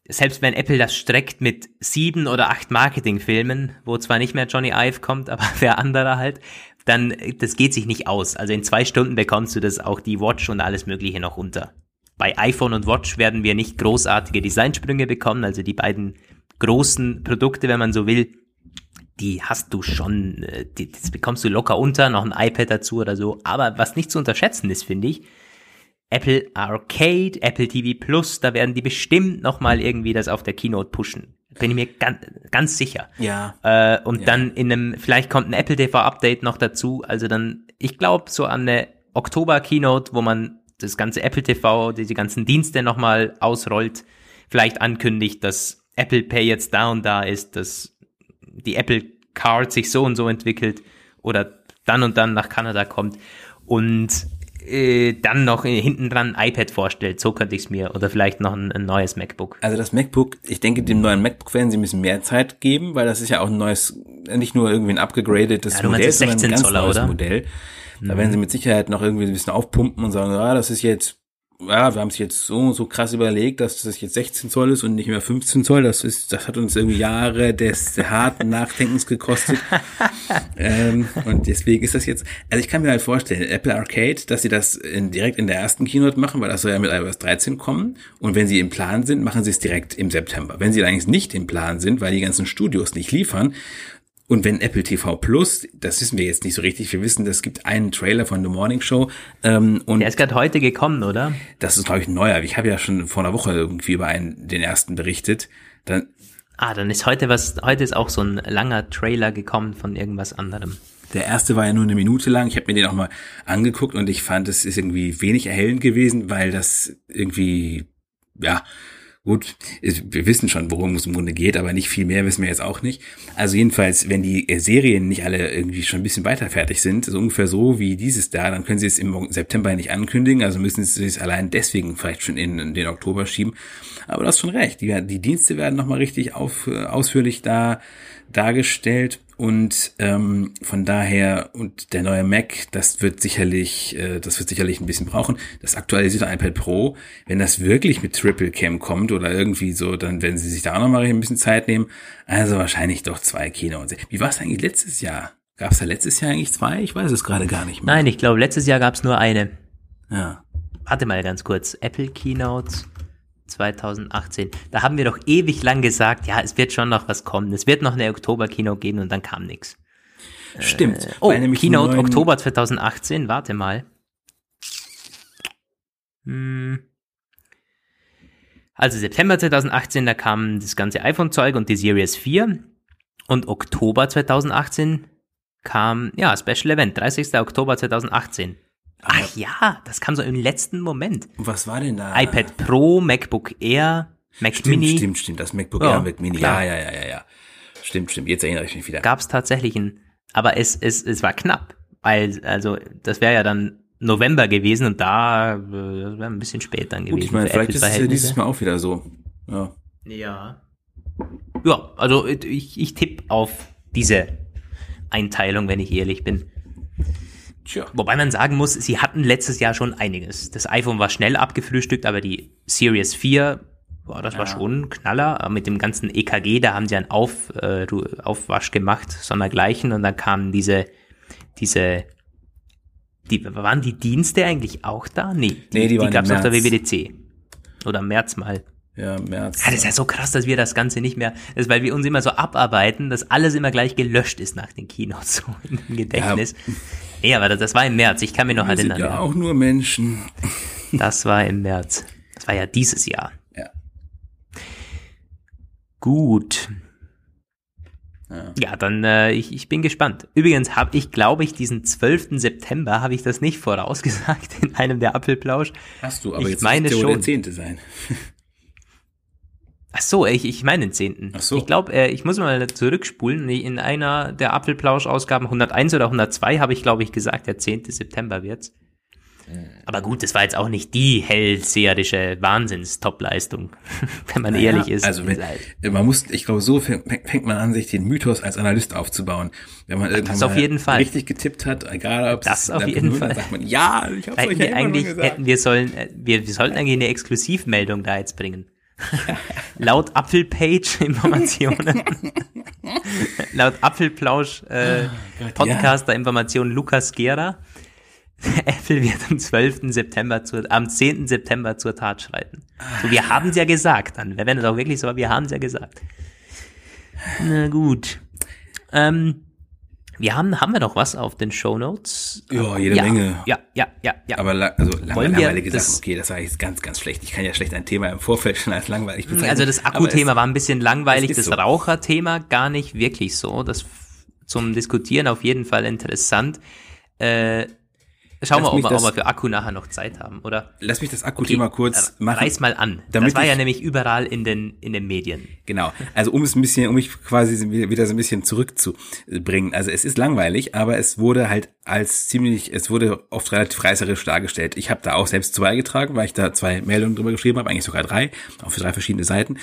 selbst wenn Apple das streckt mit sieben oder acht Marketingfilmen, wo zwar nicht mehr Johnny Ive kommt, aber wer anderer halt, dann, das geht sich nicht aus. Also in zwei Stunden bekommst du das auch die Watch und alles Mögliche noch runter. Bei iPhone und Watch werden wir nicht großartige Designsprünge bekommen, also die beiden großen Produkte, wenn man so will, die hast du schon, äh, die, das bekommst du locker unter, noch ein iPad dazu oder so. Aber was nicht zu unterschätzen ist, finde ich, Apple Arcade, Apple TV Plus, da werden die bestimmt noch mal irgendwie das auf der Keynote pushen. Bin ich mir ganz, ganz sicher. ja, Äh, und Ja. dann in einem, vielleicht kommt ein Apple TV Update noch dazu. Also dann, ich glaube, so an eine Oktober Keynote, wo man das ganze Apple TV, diese ganzen Dienste nochmal ausrollt, vielleicht ankündigt, dass Apple Pay jetzt da und da ist, dass die Apple Card sich so und so entwickelt oder dann und dann nach Kanada kommt. Und äh, dann noch hinten dran ein iPad vorstellt. So könnte ich es mir. Oder vielleicht noch ein, ein, neues MacBook. Also das MacBook, ich denke, dem neuen MacBook werden sie ein bisschen mehr Zeit geben, weil das ist ja auch ein neues, nicht nur irgendwie ein abgegradetes ja, Modell, sondern ein ganz Zoller, neues oder? Modell. Da Mhm. werden sie mit Sicherheit noch irgendwie ein bisschen aufpumpen und sagen, ja, das ist jetzt, ja, wir haben es jetzt so so krass überlegt, dass das jetzt 16 Zoll ist und nicht mehr 15 Zoll. Das ist, das hat uns irgendwie Jahre des harten Nachdenkens gekostet. ähm, und deswegen ist das jetzt, also ich kann mir halt vorstellen, Apple Arcade, dass sie das in, direkt in der ersten Keynote machen, weil das soll ja mit iOS 13 kommen. Und wenn sie im Plan sind, machen sie es direkt im September. Wenn sie allerdings nicht im Plan sind, weil die ganzen Studios nicht liefern, und wenn Apple TV Plus, das wissen wir jetzt nicht so richtig, wir wissen, es gibt einen Trailer von The Morning Show ähm, und Der ist gerade heute gekommen, oder? das ist, glaube ich, ein neuer. Ich habe ja schon vor einer Woche irgendwie über einen, den ersten berichtet. Dann, Ah, dann ist heute was, heute ist auch so ein langer Trailer gekommen von irgendwas anderem. der erste war ja nur eine Minute lang. Ich habe mir den auch mal angeguckt und ich fand, es ist irgendwie wenig erhellend gewesen, weil das irgendwie, ja, gut, wir wissen schon, worum es im Grunde geht, aber nicht viel mehr wissen wir jetzt auch nicht. Also jedenfalls, wenn die äh, Serien nicht alle irgendwie schon ein bisschen weiter fertig sind, so ungefähr so wie dieses da, dann können sie es im September nicht ankündigen, also müssen sie es allein deswegen vielleicht schon in, in den Oktober schieben. Aber du hast schon recht, die, die Dienste werden nochmal richtig auf, äh, ausführlich da dargestellt und ähm, von daher und der neue Mac, das wird sicherlich, äh, das wird sicherlich ein bisschen brauchen. Das aktualisierte iPad Pro, wenn das wirklich mit Triple Cam kommt oder irgendwie so, dann werden sie sich da auch nochmal ein bisschen Zeit nehmen. Also wahrscheinlich doch zwei Keynotes. Wie war es eigentlich letztes Jahr? Gab es da letztes Jahr eigentlich zwei? Ich weiß es gerade gar nicht mehr. Nein, ich glaube, letztes Jahr gab es nur eine. Ja. Warte mal ganz kurz. Apple Keynotes 2018. Da haben wir doch ewig lang gesagt, ja, es wird schon noch was kommen. Es wird noch eine Oktober-Keynote geben und dann kam nichts. Stimmt. Oh, nämlich die Keynote Oktober 2018, warte mal. Hm. Also September 2018, da kam das ganze iPhone-Zeug und die Series 4. Und Oktober 2018 kam, ja, Special Event, 30. Oktober 2018. Ach ja, das kam so im letzten Moment. Was war denn da? iPad Pro, MacBook Air, Mac Stimmt, Mini. stimmt, stimmt. Das MacBook Ja, Air mit Mini. klar. Ja, ja, ja, ja, ja. Stimmt, stimmt. Jetzt erinnere ich mich wieder. gab es tatsächlich ein, aber es, es, es war knapp, weil, also, das wäre ja dann November gewesen und da äh, das wäre ein bisschen spät dann gewesen. Gut, ich meine, vielleicht ist es ja dieses Mal auch wieder so. Ja. Ja. Ja, also ich, ich tippe auf diese Einteilung, wenn ich ehrlich bin. Tja. Wobei man sagen muss, sie hatten letztes Jahr schon einiges. Das iPhone war schnell abgefrühstückt, aber die Series 4, boah, das war Ja. schon ein Knaller. Mit dem ganzen EKG, da haben sie einen Auf, äh, Aufwasch gemacht, sondergleichen. Und dann kamen diese, diese, die, waren die Dienste eigentlich auch da? Nee, die, Nee, die waren im gab's auf der. WWDC. Oder im März mal. Ja, März. Ja, das ist ja so krass, dass wir das Ganze nicht mehr, das ist, weil wir uns immer so abarbeiten, dass alles immer gleich gelöscht ist nach den Keynotes, so im Gedächtnis. Ja, aber das, das war im März, ich kann mich noch Wir sind erinnern. ja Ja, auch nur Menschen. Das war im März. Das war ja dieses Jahr. Ja. Gut. Ja. Ja, dann äh, ich, ich bin gespannt. Übrigens habe ich, glaube ich, diesen 12. September, habe ich das nicht vorausgesagt in einem der Apfelplausch. Hast du, aber Ich jetzt meine ja schon. der zehnte sein. Ach so, ich, ich meine den 10. Ach so. Ich glaube, äh, ich muss mal zurückspulen. In einer der Apfelplausch-Ausgaben 101 oder 102 habe ich, glaube ich, gesagt, der 10. September wird's. Aber gut, das war jetzt auch nicht die hellseherische Wahnsinns-Top-Leistung, wenn man Naja, ehrlich ist. Also wenn, halt- man muss, ich glaube, so fängt, man an, sich den Mythos als Analyst aufzubauen. Wenn man irgendwann Das auf jeden Fall. richtig getippt hat, egal ob Das es auf jeden Fall. dann sagt man, ja, ich habe euch hätten ja eigentlich, hätten wir sollen, äh, wir, wir sollten eigentlich eine Exklusivmeldung da jetzt bringen. Laut Apfelpage Informationen. Laut Apfelplausch äh, Gott, Podcaster Informationen Lukas Gera. Apple wird am 12. September zur, am 10. September zur Tat schreiten. So, wir haben es ja gesagt dann. Wenn es auch wirklich so war, wir haben es ja gesagt. Na gut. Ähm, wir haben, haben wir noch was auf den Show Notes? Ja, jede ja, Menge. Ja, ja, ja, ja. Aber la also lang Wollen langweilige das- Sachen, okay, das war jetzt ganz, ganz schlecht. Ich kann ja schlecht ein Thema im Vorfeld schon als langweilig bezeichnen. Also das Akkuthema war ein bisschen langweilig, das so. Raucherthema gar nicht wirklich so. Das zum Diskutieren auf jeden Fall interessant. Äh, Schauen wir, ob wir, das, ob wir für Akku nachher noch Zeit haben, oder? lass mich das Akku-Thema kurz äh, machen. Reiß mal an. das war ja ich- nämlich überall in den, in den Medien. Genau. Also um es ein bisschen, um mich quasi wieder so ein bisschen zurückzubringen. Also es ist langweilig, aber es wurde halt als ziemlich, es wurde oft relativ reißerisch dargestellt. Ich habe da auch selbst zu beigetragen, weil ich da zwei Meldungen drüber geschrieben habe, eigentlich sogar drei, auch für drei verschiedene Seiten.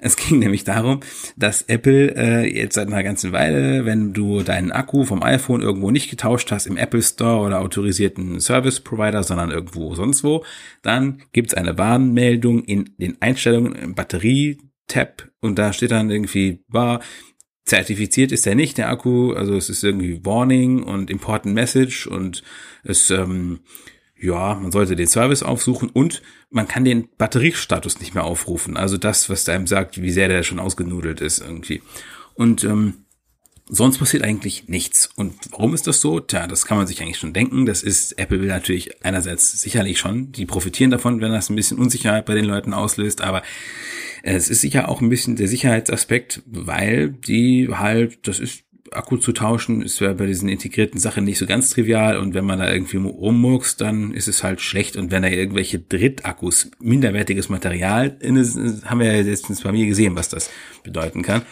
Es ging nämlich darum, dass Apple äh, jetzt seit einer ganzen Weile, wenn du deinen Akku vom iPhone irgendwo nicht getauscht hast im Apple Store oder autorisierten Service Provider, sondern irgendwo sonst wo, dann gibt's eine Warnmeldung in den Einstellungen im Batterie-Tab und da steht dann irgendwie, war zertifiziert ist er nicht, der Akku, also es ist irgendwie Warning und Important Message und es, ähm, ja, man sollte den Service aufsuchen und man kann den Batteriestatus nicht mehr aufrufen. Also das, was einem sagt, wie sehr der schon ausgenudelt ist irgendwie. Und ähm, sonst passiert eigentlich nichts. Und warum ist das so? Tja, das kann man sich eigentlich schon denken. Das ist, Apple will natürlich einerseits sicherlich schon, die profitieren davon, wenn das ein bisschen Unsicherheit bei den Leuten auslöst, aber es ist sicher auch ein bisschen der Sicherheitsaspekt, weil die halt, das ist Akku zu tauschen, ist ja bei diesen integrierten Sachen nicht so ganz trivial und wenn man da irgendwie rummurkst, dann ist es halt schlecht und wenn da irgendwelche Drittakkus, minderwertiges Material, in es, haben wir ja letztens bei mir gesehen, was das bedeuten kann.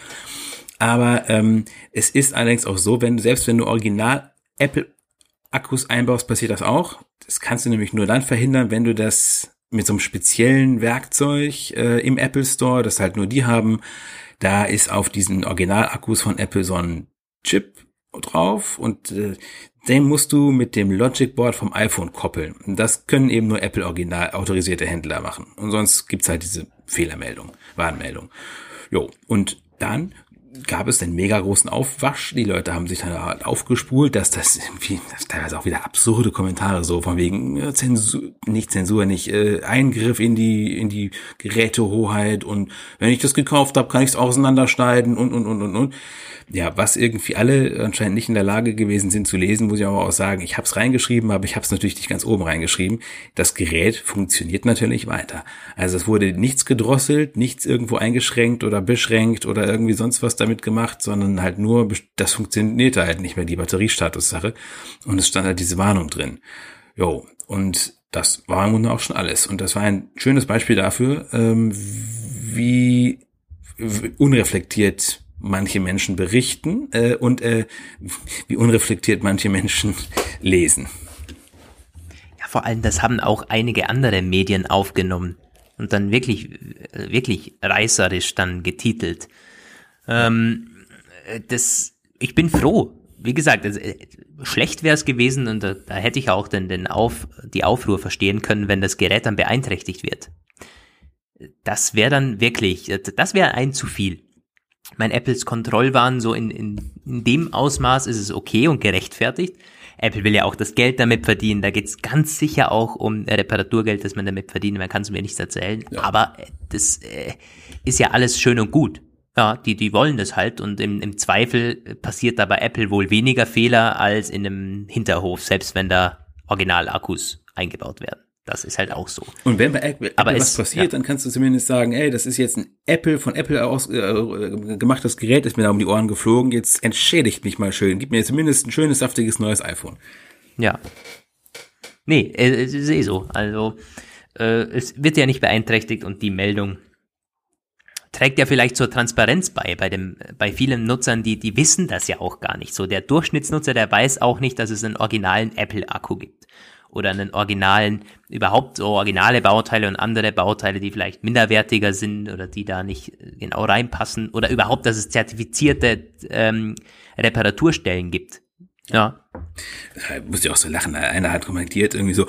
Aber ähm, es ist allerdings auch so, wenn selbst wenn du original Apple Akkus einbaust, passiert das auch. Das kannst du nämlich nur dann verhindern, wenn du das mit so einem speziellen Werkzeug äh, im Apple Store, das halt nur die haben. Da ist auf diesen Originalakkus von Apple so ein Chip drauf und äh, den musst du mit dem Logic Board vom iPhone koppeln. Das können eben nur Apple Original autorisierte Händler machen. Und sonst gibt's halt diese Fehlermeldung, Warnmeldung. Jo, und dann gab es den mega großen Aufwasch. Die Leute haben sich dann halt aufgespult, dass das irgendwie, das teilweise auch wieder absurde Kommentare so von wegen äh, Zensur, nicht Zensur, nicht äh, Eingriff in die in die Gerätehoheit und wenn ich das gekauft habe, kann ich es auseinanderschneiden und und und und und. Ja, was irgendwie alle anscheinend nicht in der Lage gewesen sind zu lesen, muss ich aber auch sagen, ich habe es reingeschrieben, aber ich habe es natürlich nicht ganz oben reingeschrieben. Das Gerät funktioniert natürlich weiter. Also es wurde nichts gedrosselt, nichts irgendwo eingeschränkt oder beschränkt oder irgendwie sonst was damit gemacht, sondern halt nur, das funktionierte halt nicht mehr, die Batteriestatus-Sache. Und es stand halt diese Warnung drin. Jo, und das war im Grunde auch schon alles. Und das war ein schönes Beispiel dafür, ähm, wie unreflektiert manche Menschen berichten äh, und äh, wie unreflektiert manche Menschen lesen. Ja, vor allem, das haben auch einige andere Medien aufgenommen und dann wirklich, wirklich reißerisch dann getitelt. Ähm, das, ich bin froh. Wie gesagt, also, äh, schlecht wäre es gewesen und da, da hätte ich auch den, den Auf, die Aufruhr verstehen können, wenn das Gerät dann beeinträchtigt wird. Das wäre dann wirklich, das wäre ein zu viel. Mein Apples Kontrollwahn so in, in, in dem Ausmaß ist es okay und gerechtfertigt. Apple will ja auch das Geld damit verdienen. Da geht's ganz sicher auch um Reparaturgeld, das man damit verdient. Man kann es mir nicht erzählen. Ja. Aber das äh, ist ja alles schön und gut. Ja, die, die wollen das halt und im, im Zweifel passiert da bei Apple wohl weniger Fehler als in einem Hinterhof, selbst wenn da Originalakkus eingebaut werden. Das ist halt auch so. Und wenn bei Apple, Aber was es, passiert, ja. dann kannst du zumindest sagen, ey, das ist jetzt ein Apple von Apple aus äh, gemachtes Gerät, ist mir da um die Ohren geflogen. Jetzt entschädigt mich mal schön, gib mir zumindest ein schönes saftiges neues iPhone. Ja. Nee, es ist eh so. Also äh, es wird ja nicht beeinträchtigt und die Meldung trägt ja vielleicht zur Transparenz bei, bei dem, bei vielen Nutzern, die, die wissen das ja auch gar nicht. So der Durchschnittsnutzer, der weiß auch nicht, dass es einen originalen Apple-Akku gibt oder einen originalen, überhaupt so originale Bauteile und andere Bauteile, die vielleicht minderwertiger sind oder die da nicht genau reinpassen oder überhaupt, dass es zertifizierte ähm, Reparaturstellen gibt. Ja. Da muss ich auch so lachen. Einer hat kommentiert irgendwie so,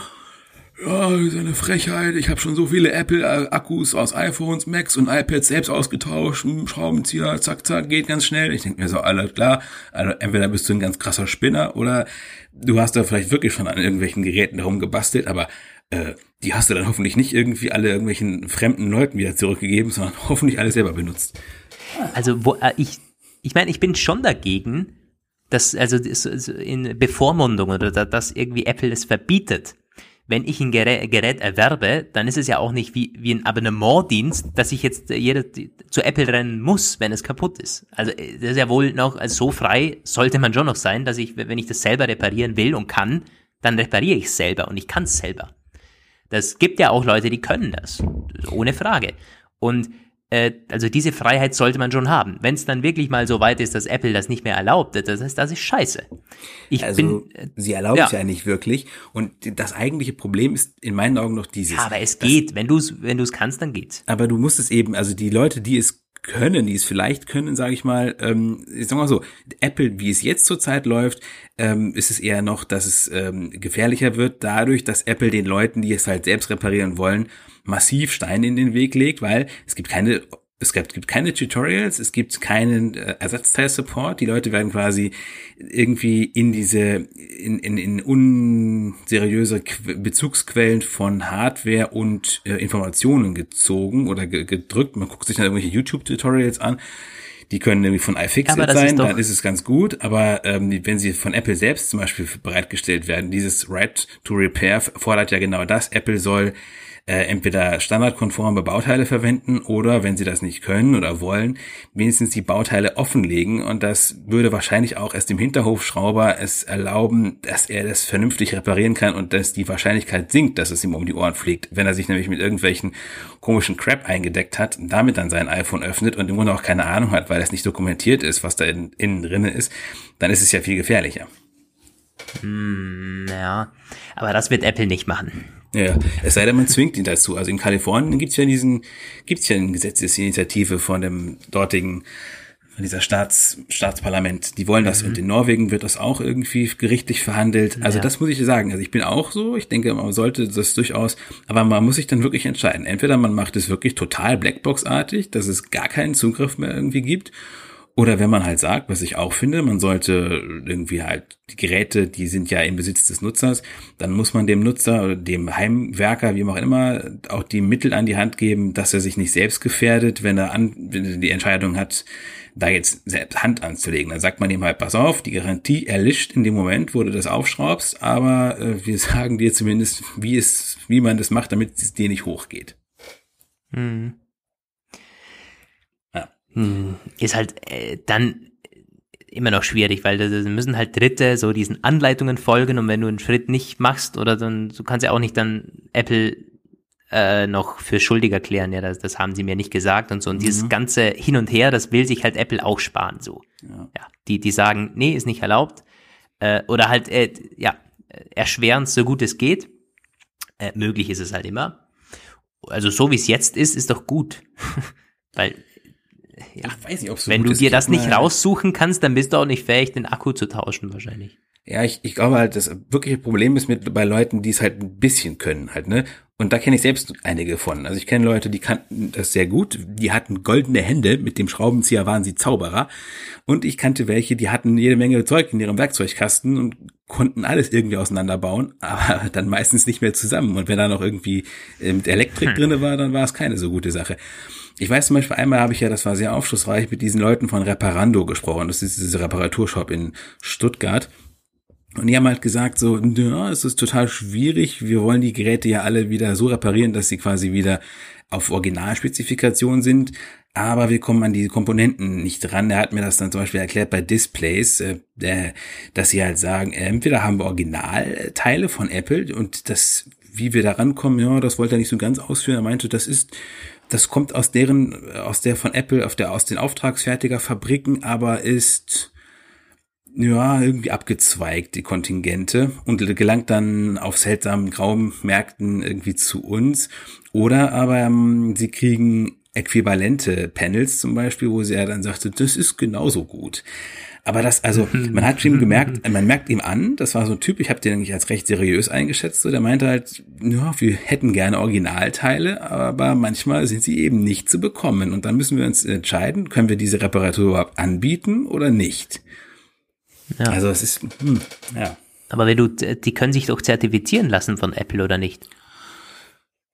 ja, das ist eine Frechheit. Ich habe schon so viele Apple-Akkus aus iPhones, Macs und iPads selbst ausgetauscht. Schraubenzieher, zack, zack, geht ganz schnell. Ich denke mir so, alles klar, also entweder bist du ein ganz krasser Spinner oder du hast da vielleicht wirklich schon an irgendwelchen Geräten darum gebastelt, aber äh, die hast du dann hoffentlich nicht irgendwie alle irgendwelchen fremden Leuten wieder zurückgegeben, sondern hoffentlich alle selber benutzt. Also wo äh, ich, ich meine, ich bin schon dagegen, dass also in Bevormundung oder dass irgendwie Apple es verbietet wenn ich ein Gerät, erwerbe, dann ist es ja auch nicht wie, wie ein Abonnementdienst, dass ich jetzt jeder zu Apple rennen muss, wenn es kaputt ist. Also das ist ja wohl noch, also so frei sollte man schon noch sein, dass ich, wenn ich das selber reparieren will und kann, dann repariere ich es selber und ich kann es selber. Das gibt ja auch Leute, die können das, ohne Frage. Und äh, also diese Freiheit sollte man schon haben. Wenn es dann wirklich mal so weit ist, dass Apple das nicht mehr erlaubt, das heißt, das ist scheiße. Ich also, bin, äh, sie erlaubt ja. es ja nicht wirklich. Und das eigentliche Problem ist in meinen Augen noch dieses. Ja, aber es geht. Wenn du es wenn du's kannst, dann geht's. Aber du musst es eben, also die Leute, die es können, die es vielleicht können, sage ich mal, ähm, sagen wir mal so, Apple, wie es jetzt zurzeit läuft, ähm, ist es eher noch, dass es ähm, gefährlicher wird, dadurch, dass Apple den Leuten, die es halt selbst reparieren wollen, massiv Steine in den Weg legt, weil es gibt keine es gibt, gibt keine Tutorials, es gibt keinen äh, Ersatzteil-Support. Die Leute werden quasi irgendwie in diese, in, in, in unseriöse Qu Bezugsquellen von Hardware und äh, Informationen gezogen oder ge gedrückt. Man guckt sich dann irgendwelche YouTube-Tutorials an. Die können irgendwie von iFixit sein, dann ist es ganz gut. Aber ähm, wenn sie von Apple selbst zum Beispiel bereitgestellt werden, dieses Right to Repair fordert ja genau das. Apple soll äh, entweder standardkonforme Bauteile verwenden oder, wenn sie das nicht können oder wollen, wenigstens die Bauteile offenlegen. Und das würde wahrscheinlich auch erst dem Hinterhofschrauber es erlauben, dass er das vernünftig reparieren kann und dass die Wahrscheinlichkeit sinkt, dass es ihm um die Ohren fliegt. Wenn er sich nämlich mit irgendwelchen komischen Crap eingedeckt hat, damit dann sein iPhone öffnet und im Grunde auch keine Ahnung hat, weil es nicht dokumentiert ist, was da in, innen drinne ist, dann ist es ja viel gefährlicher. Hm, ja, aber das wird Apple nicht machen. Ja, es sei denn, man zwingt ihn dazu. Also in Kalifornien gibt's ja diesen, gibt's ja eine Gesetzesinitiative von dem dortigen, von dieser Staats, Staatsparlament. Die wollen das. Mhm. Und in Norwegen wird das auch irgendwie gerichtlich verhandelt. Also ja. das muss ich sagen. Also ich bin auch so. Ich denke, man sollte das durchaus, aber man muss sich dann wirklich entscheiden. Entweder man macht es wirklich total Blackbox-artig, dass es gar keinen Zugriff mehr irgendwie gibt oder wenn man halt sagt, was ich auch finde, man sollte irgendwie halt die Geräte, die sind ja im Besitz des Nutzers, dann muss man dem Nutzer oder dem Heimwerker, wie auch immer, auch die Mittel an die Hand geben, dass er sich nicht selbst gefährdet, wenn er, an, wenn er die Entscheidung hat, da jetzt selbst Hand anzulegen. Dann sagt man ihm halt, pass auf, die Garantie erlischt in dem Moment, wo du das aufschraubst, aber äh, wir sagen dir zumindest, wie es, wie man das macht, damit es dir nicht hochgeht. Mhm. Hm, ist halt äh, dann immer noch schwierig, weil da müssen halt Dritte so diesen Anleitungen folgen und wenn du einen Schritt nicht machst oder dann, du kannst ja auch nicht dann Apple äh, noch für schuldig erklären, ja, das, das haben sie mir nicht gesagt und so. Und mhm. dieses ganze Hin und Her, das will sich halt Apple auch sparen, so. Ja, ja die, die sagen, nee, ist nicht erlaubt. Äh, oder halt, äh, ja, erschweren so gut es geht. Äh, möglich ist es halt immer. Also so wie es jetzt ist, ist doch gut. Weil ja, ich weiß nicht, ob so Wenn du dir das nicht raussuchen kannst, dann bist du auch nicht fähig, den Akku zu tauschen wahrscheinlich. Ja, ich, ich glaube halt, das wirkliche Problem ist mit bei Leuten, die es halt ein bisschen können, halt, ne? Und da kenne ich selbst einige von. Also ich kenne Leute, die kannten das sehr gut. Die hatten goldene Hände. Mit dem Schraubenzieher waren sie Zauberer. Und ich kannte welche, die hatten jede Menge Zeug in ihrem Werkzeugkasten und konnten alles irgendwie auseinanderbauen, aber dann meistens nicht mehr zusammen. Und wenn da noch irgendwie äh, mit Elektrik hm. drinne war, dann war es keine so gute Sache. Ich weiß zum Beispiel, einmal habe ich ja, das war sehr aufschlussreich, mit diesen Leuten von Reparando gesprochen. Das ist diese Reparaturshop in Stuttgart. Und die haben halt gesagt so, ja, es ist total schwierig. Wir wollen die Geräte ja alle wieder so reparieren, dass sie quasi wieder auf Originalspezifikation sind. Aber wir kommen an die Komponenten nicht dran. Er hat mir das dann zum Beispiel erklärt bei Displays, äh, dass sie halt sagen, entweder haben wir Originalteile von Apple und das, wie wir da rankommen, ja, das wollte er nicht so ganz ausführen. Er meinte, das ist das kommt aus deren, aus der von Apple, auf der, aus den Auftragsfertigerfabriken, aber ist, ja, irgendwie abgezweigt, die Kontingente, und gelangt dann auf seltsamen grauen Märkten irgendwie zu uns. Oder aber ähm, sie kriegen äquivalente Panels zum Beispiel, wo sie ja dann sagte, das ist genauso gut. Aber das, also, man hat ihm gemerkt, man merkt ihm an, das war so ein Typ, ich habe den eigentlich als recht seriös eingeschätzt, so, der meinte halt, ja, wir hätten gerne Originalteile, aber manchmal sind sie eben nicht zu bekommen. Und dann müssen wir uns entscheiden, können wir diese Reparatur überhaupt anbieten oder nicht. Ja. Also es ist, hm, ja. Aber wenn du, die können sich doch zertifizieren lassen von Apple oder nicht?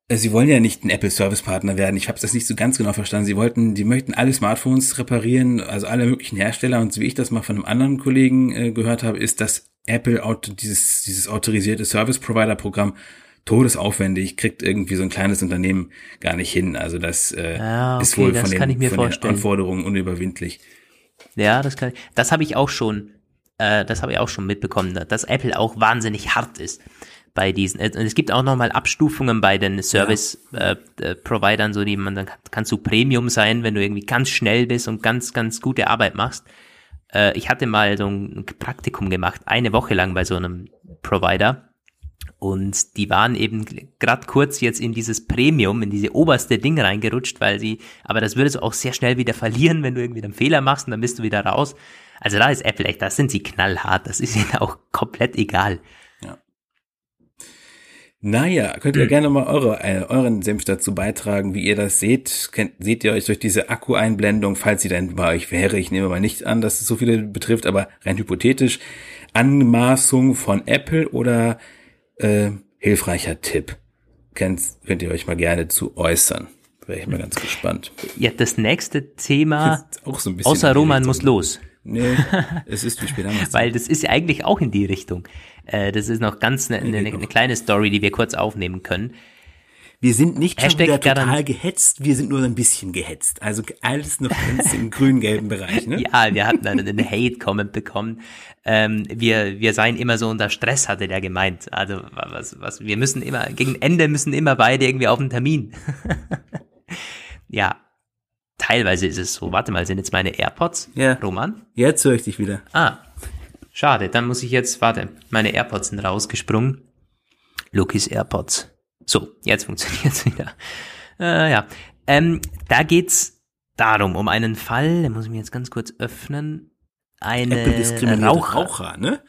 Äh, sie wollen ja nicht ein Apple Service Partner werden. Ich habe das nicht so ganz genau verstanden. Sie wollten, die möchten alle Smartphones reparieren, also alle möglichen Hersteller. Und so wie ich das mal von einem anderen Kollegen äh, gehört habe, ist, dass Apple dieses dieses autorisierte Service Provider Programm todesaufwendig, kriegt irgendwie so ein kleines Unternehmen gar nicht hin. Also das äh, ah, okay, ist wohl von, den, von den Anforderungen unüberwindlich. Ja, das kann ich. Das habe ich auch schon äh, das habe ich auch schon mitbekommen, dass Apple auch wahnsinnig hart ist bei diesen. Äh, es gibt auch nochmal Abstufungen bei den Service-Providern, ja. äh, so die man dann kannst du Premium sein, wenn du irgendwie ganz schnell bist und ganz, ganz gute Arbeit machst. Äh, ich hatte mal so ein Praktikum gemacht, eine Woche lang bei so einem Provider. Und die waren eben gerade kurz jetzt in dieses Premium, in diese oberste Ding reingerutscht, weil sie, aber das würdest du auch sehr schnell wieder verlieren, wenn du irgendwie einen Fehler machst und dann bist du wieder raus. Also da ist Apple echt, da sind sie knallhart, das ist ihnen auch komplett egal. Ja. Naja, könnt ihr hm. gerne mal eure, äh, euren Senf dazu beitragen, wie ihr das seht. Kennt, seht ihr euch durch diese Akku-Einblendung, falls sie denn bei euch wäre, ich nehme mal nicht an, dass es so viele betrifft, aber rein hypothetisch, Anmaßung von Apple oder äh, hilfreicher Tipp. Könnt, könnt ihr euch mal gerne zu äußern. Wäre ich mal ganz gespannt. Ja, das nächste Thema, auch so ein bisschen außer Roman muss los. Nee, es ist wie spät Weil das ist ja eigentlich auch in die Richtung. Äh, das ist noch ganz eine, eine, eine kleine Story, die wir kurz aufnehmen können. Wir sind nicht schon wieder total gehetzt, wir sind nur ein bisschen gehetzt. Also alles noch ganz im grün-gelben Bereich, ne? Ja, wir hatten einen Hate-Comment bekommen. Ähm, wir, wir seien immer so unter Stress, hatte der gemeint. Also was, was, wir müssen immer, gegen Ende müssen immer beide irgendwie auf den Termin. ja, teilweise ist es so. Warte mal, sind jetzt meine AirPods? Ja. Roman? Jetzt höre ich dich wieder. Ah, schade. Dann muss ich jetzt, warte, meine AirPods sind rausgesprungen. Lukis AirPods. So, jetzt funktioniert's wieder. Äh, ja, ähm, da geht's darum, um einen Fall, da muss ich mir jetzt ganz kurz öffnen. Eine Raucher. Raucher, ne?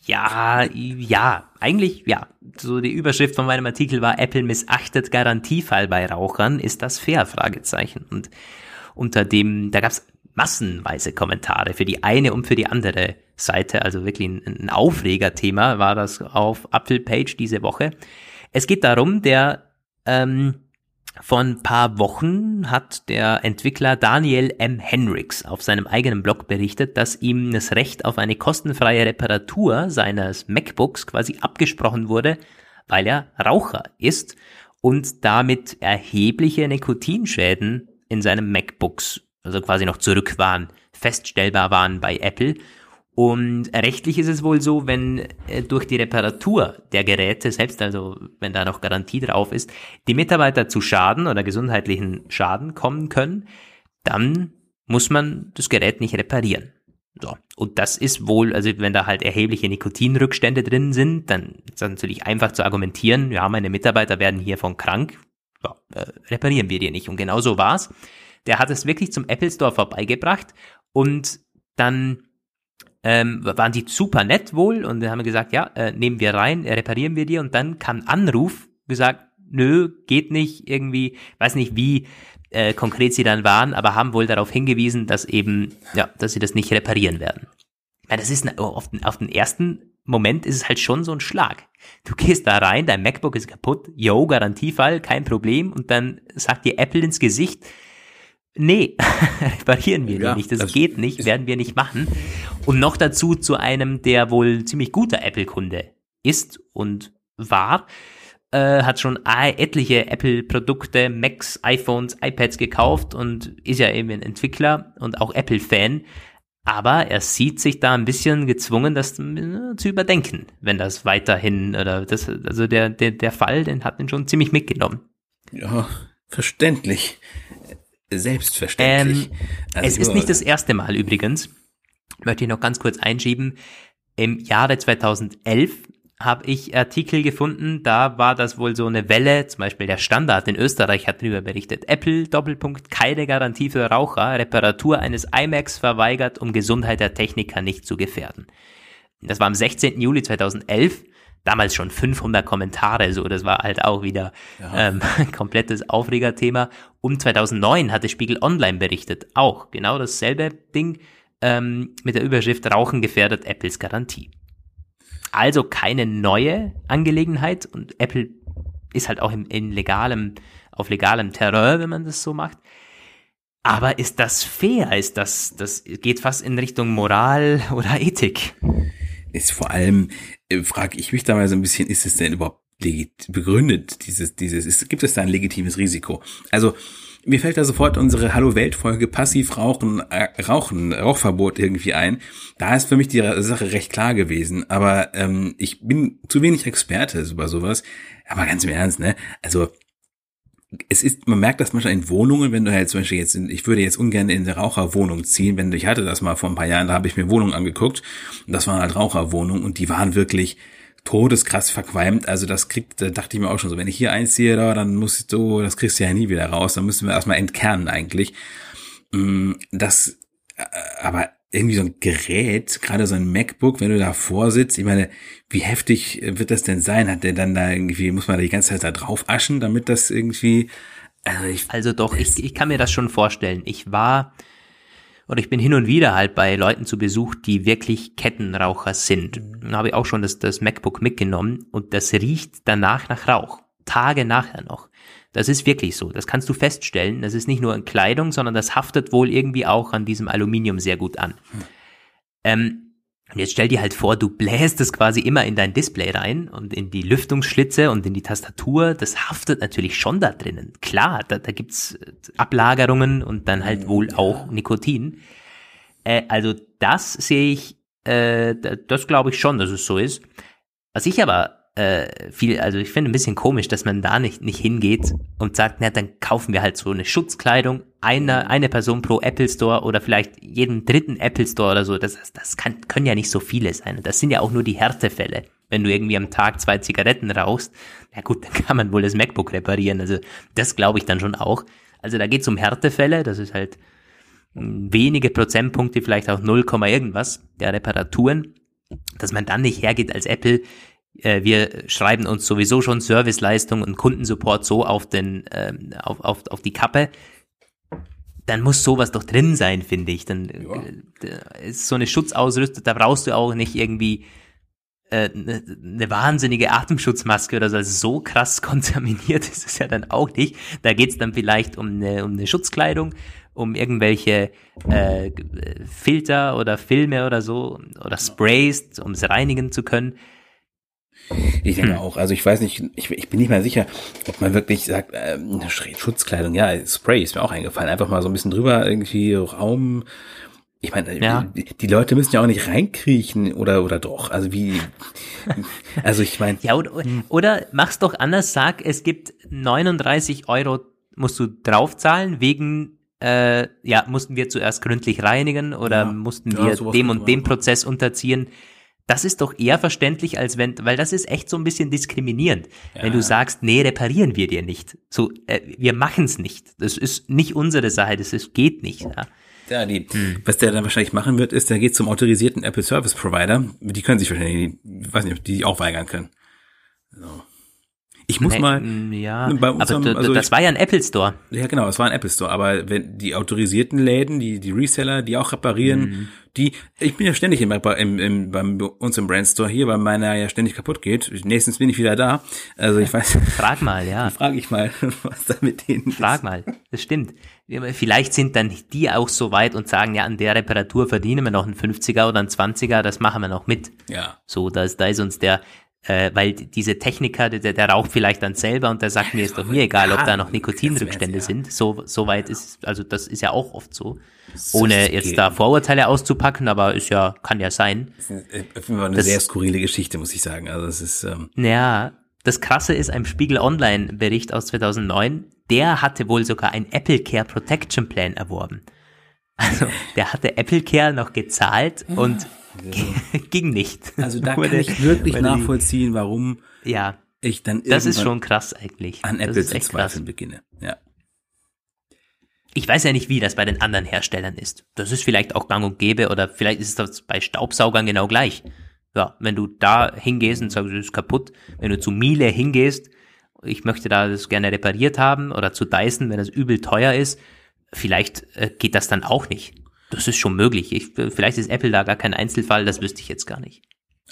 Ja, ja, eigentlich ja. So die Überschrift von meinem Artikel war Apple missachtet Garantiefall bei Rauchern. Ist das fair? Fragezeichen. Und unter dem, da gab's massenweise Kommentare für die eine und für die andere Seite. Also wirklich ein, ein Aufregerthema war das auf Apple Page diese Woche. Es geht darum, der ähm, von paar Wochen hat der Entwickler Daniel M. Henricks auf seinem eigenen Blog berichtet, dass ihm das Recht auf eine kostenfreie Reparatur seines MacBooks quasi abgesprochen wurde, weil er Raucher ist und damit erhebliche Nikotinschäden in seinem MacBooks, also quasi noch zurück waren, feststellbar waren bei Apple und rechtlich ist es wohl so, wenn äh, durch die Reparatur der Geräte selbst, also wenn da noch Garantie drauf ist, die Mitarbeiter zu Schaden oder gesundheitlichen Schaden kommen können, dann muss man das Gerät nicht reparieren. So. Und das ist wohl, also wenn da halt erhebliche Nikotinrückstände drin sind, dann ist das natürlich einfach zu argumentieren, ja, meine Mitarbeiter werden hiervon krank, so, äh, reparieren wir dir nicht. Und genau so war's. Der hat es wirklich zum Apple Store vorbeigebracht und dann ähm, waren die super nett wohl und dann haben wir gesagt, ja, äh, nehmen wir rein, reparieren wir dir und dann kam Anruf, gesagt, nö, geht nicht, irgendwie, weiß nicht wie äh, konkret sie dann waren, aber haben wohl darauf hingewiesen, dass eben, ja, dass sie das nicht reparieren werden. Ich meine, das ist auf den, auf den ersten Moment ist es halt schon so ein Schlag. Du gehst da rein, dein MacBook ist kaputt, yo, Garantiefall, kein Problem, und dann sagt dir Apple ins Gesicht, nee, reparieren wir ja, nicht, das, das geht nicht, werden wir nicht machen. Und noch dazu zu einem, der wohl ziemlich guter Apple-Kunde ist und war, äh, hat schon etliche Apple-Produkte, Macs, iPhones, iPads gekauft und ist ja eben ein Entwickler und auch Apple-Fan. Aber er sieht sich da ein bisschen gezwungen, das zu überdenken, wenn das weiterhin, oder das, also der, der, der Fall, den hat ihn schon ziemlich mitgenommen. Ja, verständlich selbstverständlich. Ähm, also es ist nicht das erste Mal übrigens, möchte ich noch ganz kurz einschieben. Im Jahre 2011 habe ich Artikel gefunden, da war das wohl so eine Welle, zum Beispiel der Standard in Österreich hat darüber berichtet, Apple, Doppelpunkt, keine Garantie für Raucher, Reparatur eines iMacs verweigert, um Gesundheit der Techniker nicht zu gefährden. Das war am 16. Juli 2011 damals schon 500 Kommentare, so das war halt auch wieder ja. ähm, komplettes Aufregerthema. Um 2009 hatte Spiegel Online berichtet, auch genau dasselbe Ding ähm, mit der Überschrift Rauchen gefährdet Apples Garantie. Also keine neue Angelegenheit und Apple ist halt auch im, in legalem, auf legalem Terror, wenn man das so macht. Aber ist das fair? Ist das, das geht fast in Richtung Moral oder Ethik? Ist vor allem, äh, frage ich mich da mal so ein bisschen, ist es denn überhaupt begründet, dieses, dieses, ist, gibt es da ein legitimes Risiko? Also, mir fällt da sofort unsere Hallo Welt Folge Passiv Rauchen, äh, Rauchen, Rauchverbot irgendwie ein. Da ist für mich die Sache recht klar gewesen, aber ähm, ich bin zu wenig Experte über sowas. Aber ganz im Ernst, ne? Also es ist, man merkt das manchmal in Wohnungen, wenn du halt zum Beispiel jetzt, in, ich würde jetzt ungern in eine Raucherwohnung ziehen, wenn ich hatte das mal vor ein paar Jahren, da habe ich mir Wohnungen angeguckt und das waren halt Raucherwohnungen und die waren wirklich todeskrass verqualmt. Also das kriegt, da dachte ich mir auch schon so, wenn ich hier einziehe, da, dann muss ich so, das kriegst du ja nie wieder raus, dann müssen wir erstmal entkernen eigentlich. Mm, das, äh, aber irgendwie so ein Gerät, gerade so ein MacBook, wenn du da vorsitzt, ich meine, wie heftig wird das denn sein? Hat der dann da irgendwie, muss man da die ganze Zeit da drauf aschen, damit das irgendwie, also, ich, also doch, ich, ich kann mir das schon vorstellen. Ich war, oder ich bin hin und wieder halt bei Leuten zu Besuch, die wirklich Kettenraucher sind. Dann habe ich auch schon das, das MacBook mitgenommen und das riecht danach nach Rauch. Tage nachher noch. Das ist wirklich so. Das kannst du feststellen. Das ist nicht nur in Kleidung, sondern das haftet wohl irgendwie auch an diesem Aluminium sehr gut an. Hm. Ähm, und jetzt stell dir halt vor, du bläst es quasi immer in dein Display rein und in die Lüftungsschlitze und in die Tastatur. Das haftet natürlich schon da drinnen. Klar, da, da gibt's äh, Ablagerungen und dann halt wohl auch Nikotin. Äh, also das sehe ich, äh, das glaube ich schon, dass es so ist. Was ich aber äh, viel, also ich finde ein bisschen komisch, dass man da nicht, nicht hingeht und sagt, na, dann kaufen wir halt so eine Schutzkleidung, eine, eine Person pro Apple Store oder vielleicht jeden dritten Apple Store oder so. Das, das kann, können ja nicht so viele sein. das sind ja auch nur die Härtefälle. Wenn du irgendwie am Tag zwei Zigaretten rauchst, na gut, dann kann man wohl das MacBook reparieren. Also das glaube ich dann schon auch. Also da geht es um Härtefälle, das ist halt wenige Prozentpunkte, vielleicht auch 0, irgendwas der Reparaturen, dass man dann nicht hergeht als Apple, äh, wir schreiben uns sowieso schon Serviceleistung und Kundensupport so auf den ähm, auf, auf, auf die Kappe, dann muss sowas doch drin sein, finde ich. Dann ja. äh, ist so eine Schutzausrüstung, da brauchst du auch nicht irgendwie äh, eine, eine wahnsinnige Atemschutzmaske oder so. Also so krass kontaminiert ist es ja dann auch nicht. Da geht's dann vielleicht um eine, um eine Schutzkleidung, um irgendwelche äh, Filter oder Filme oder so oder Sprays, um es reinigen zu können. Ich denke hm. auch, also ich weiß nicht, ich, ich bin nicht mal sicher, ob man wirklich sagt, äh, Schutzkleidung, ja, Spray ist mir auch eingefallen, einfach mal so ein bisschen drüber, irgendwie Raum, ich meine, ja. die, die, Leute müssen ja auch nicht reinkriechen oder oder doch. Also wie, also ich meine. Ja, oder, oder mach's doch anders, sag, es gibt 39 Euro musst du draufzahlen wegen, äh, ja, mussten wir zuerst gründlich reinigen oder ja. mussten ja, wir dem und dem Prozess unterziehen. Das ist doch eher verständlich, als wenn, weil das ist echt so ein bisschen diskriminierend, ja. wenn du sagst, nee, reparieren wir dir nicht. So, äh, wir machen es nicht. Das ist nicht unsere Sache, das ist, geht nicht. Ja. Ja, die, hm. was der dann wahrscheinlich machen wird, ist, der geht zum autorisierten Apple Service Provider. Die können sich wahrscheinlich, weiß nicht, ob die auch weigern können. So. Ich muss nee, mal. Mm, ja, bei uns aber also das ich, war ja ein Apple Store. Ja, genau, es war ein Apple Store. Aber wenn die autorisierten Läden, die, die Reseller, die auch reparieren, mhm. Die, ich bin ja ständig im, im, im, bei uns im Brand Store hier, weil meiner ja ständig kaputt geht. Nächstens bin ich wieder da. Also ich weiß. Frag mal, ja. Frag ich mal, was da mit denen Frag ist. mal, das stimmt. Vielleicht sind dann die auch so weit und sagen, ja, an der Reparatur verdienen wir noch einen 50er oder einen 20er, das machen wir noch mit. Ja. So, da ist, da ist uns der, äh, weil diese Techniker, der, der raucht vielleicht dann selber und der sagt mir, ist doch mir egal, ob da noch Nikotinrückstände sind. So, so weit ist, also das ist ja auch oft so. Ohne jetzt da Vorurteile auszupacken, aber ist ja, kann ja sein. Das ist eine das, sehr skurrile Geschichte, muss ich sagen. Also es ist, ähm Ja, das Krasse ist, ein Spiegel Online Bericht aus 2009, der hatte wohl sogar ein Apple Care Protection Plan erworben. Also, der hatte Apple Care noch gezahlt und ging nicht. Also da kann ich wirklich nachvollziehen, warum ja, ich dann Das ist schon krass eigentlich. An Apple zu zweifeln beginne. Ja. Ich weiß ja nicht, wie das bei den anderen Herstellern ist. Das ist vielleicht auch gang und gäbe oder vielleicht ist das bei Staubsaugern genau gleich. Ja, wenn du da hingehst und sagst, es ist kaputt, wenn du zu Miele hingehst, ich möchte da das gerne repariert haben oder zu Dyson, wenn das übel teuer ist, vielleicht äh, geht das dann auch nicht. Das ist schon möglich. Ich, vielleicht ist Apple da gar kein Einzelfall, das wüsste ich jetzt gar nicht.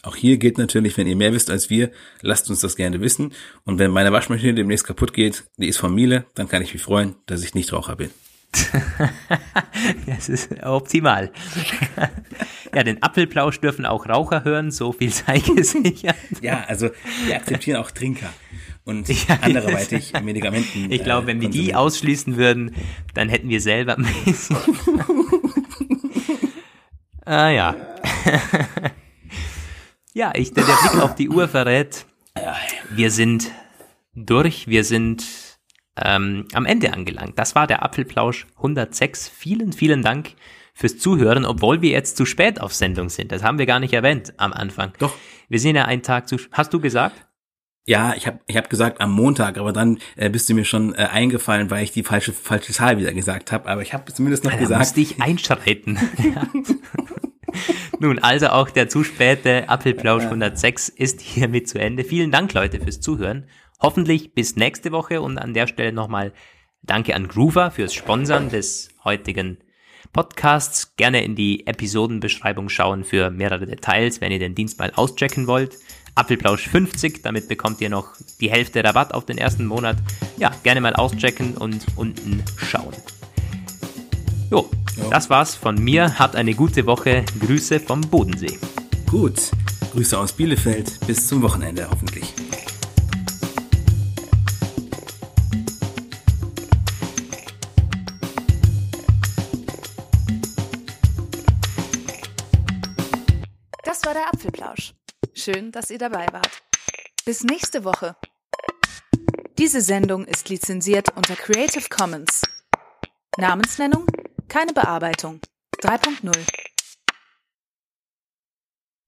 Auch hier gilt natürlich, wenn ihr mehr wisst als wir, lasst uns das gerne wissen. Und wenn meine Waschmaschine demnächst kaputt geht, die ist von Miele, dann kann ich mich freuen, dass ich nicht Raucher bin. das ist optimal. ja, den Apfelplausch dürfen auch Raucher hören, so viel sei gesichert. ja, also wir akzeptieren auch Trinker. und ja, anderweitig Medikamenten. Ich glaube, wenn wir die ausschließen würden, dann hätten wir selber ein bisschen. Ah ja. ja, ich, der, der Blick auf die Uhr verrät, wir sind durch, wir sind ähm, am Ende angelangt. Das war der Apfelplausch 106. Vielen, vielen Dank fürs Zuhören, obwohl wir jetzt zu spät auf Sendung sind. Das haben wir gar nicht erwähnt am Anfang. Doch. Wir sind ja einen Tag zu. Hast du gesagt? Ja, ich habe ich hab gesagt am Montag, aber dann äh, bist du mir schon äh, eingefallen, weil ich die falsche falsche Zahl wieder gesagt habe. Aber ich habe zumindest noch da gesagt. musste ich einschreiten. Nun, also auch der zu späte Apfelplausch 106 ist hiermit zu Ende. Vielen Dank, Leute, fürs Zuhören. Hoffentlich bis nächste Woche und an der Stelle nochmal Danke an Groover fürs Sponsern des heutigen Podcasts. Gerne in die Episodenbeschreibung schauen für mehrere Details, wenn ihr den Dienst mal auschecken wollt. Apfelplausch 50, damit bekommt ihr noch die Hälfte Rabatt auf den ersten Monat. Ja, gerne mal auschecken und unten schauen. Jo, jo. das war's von mir. Habt eine gute Woche. Grüße vom Bodensee. Gut. Grüße aus Bielefeld. Bis zum Wochenende hoffentlich. Das war der Apfelplausch. Schön, dass ihr dabei wart. Bis nächste Woche. Diese Sendung ist lizenziert unter Creative Commons. Namensnennung keine Bearbeitung. 3.0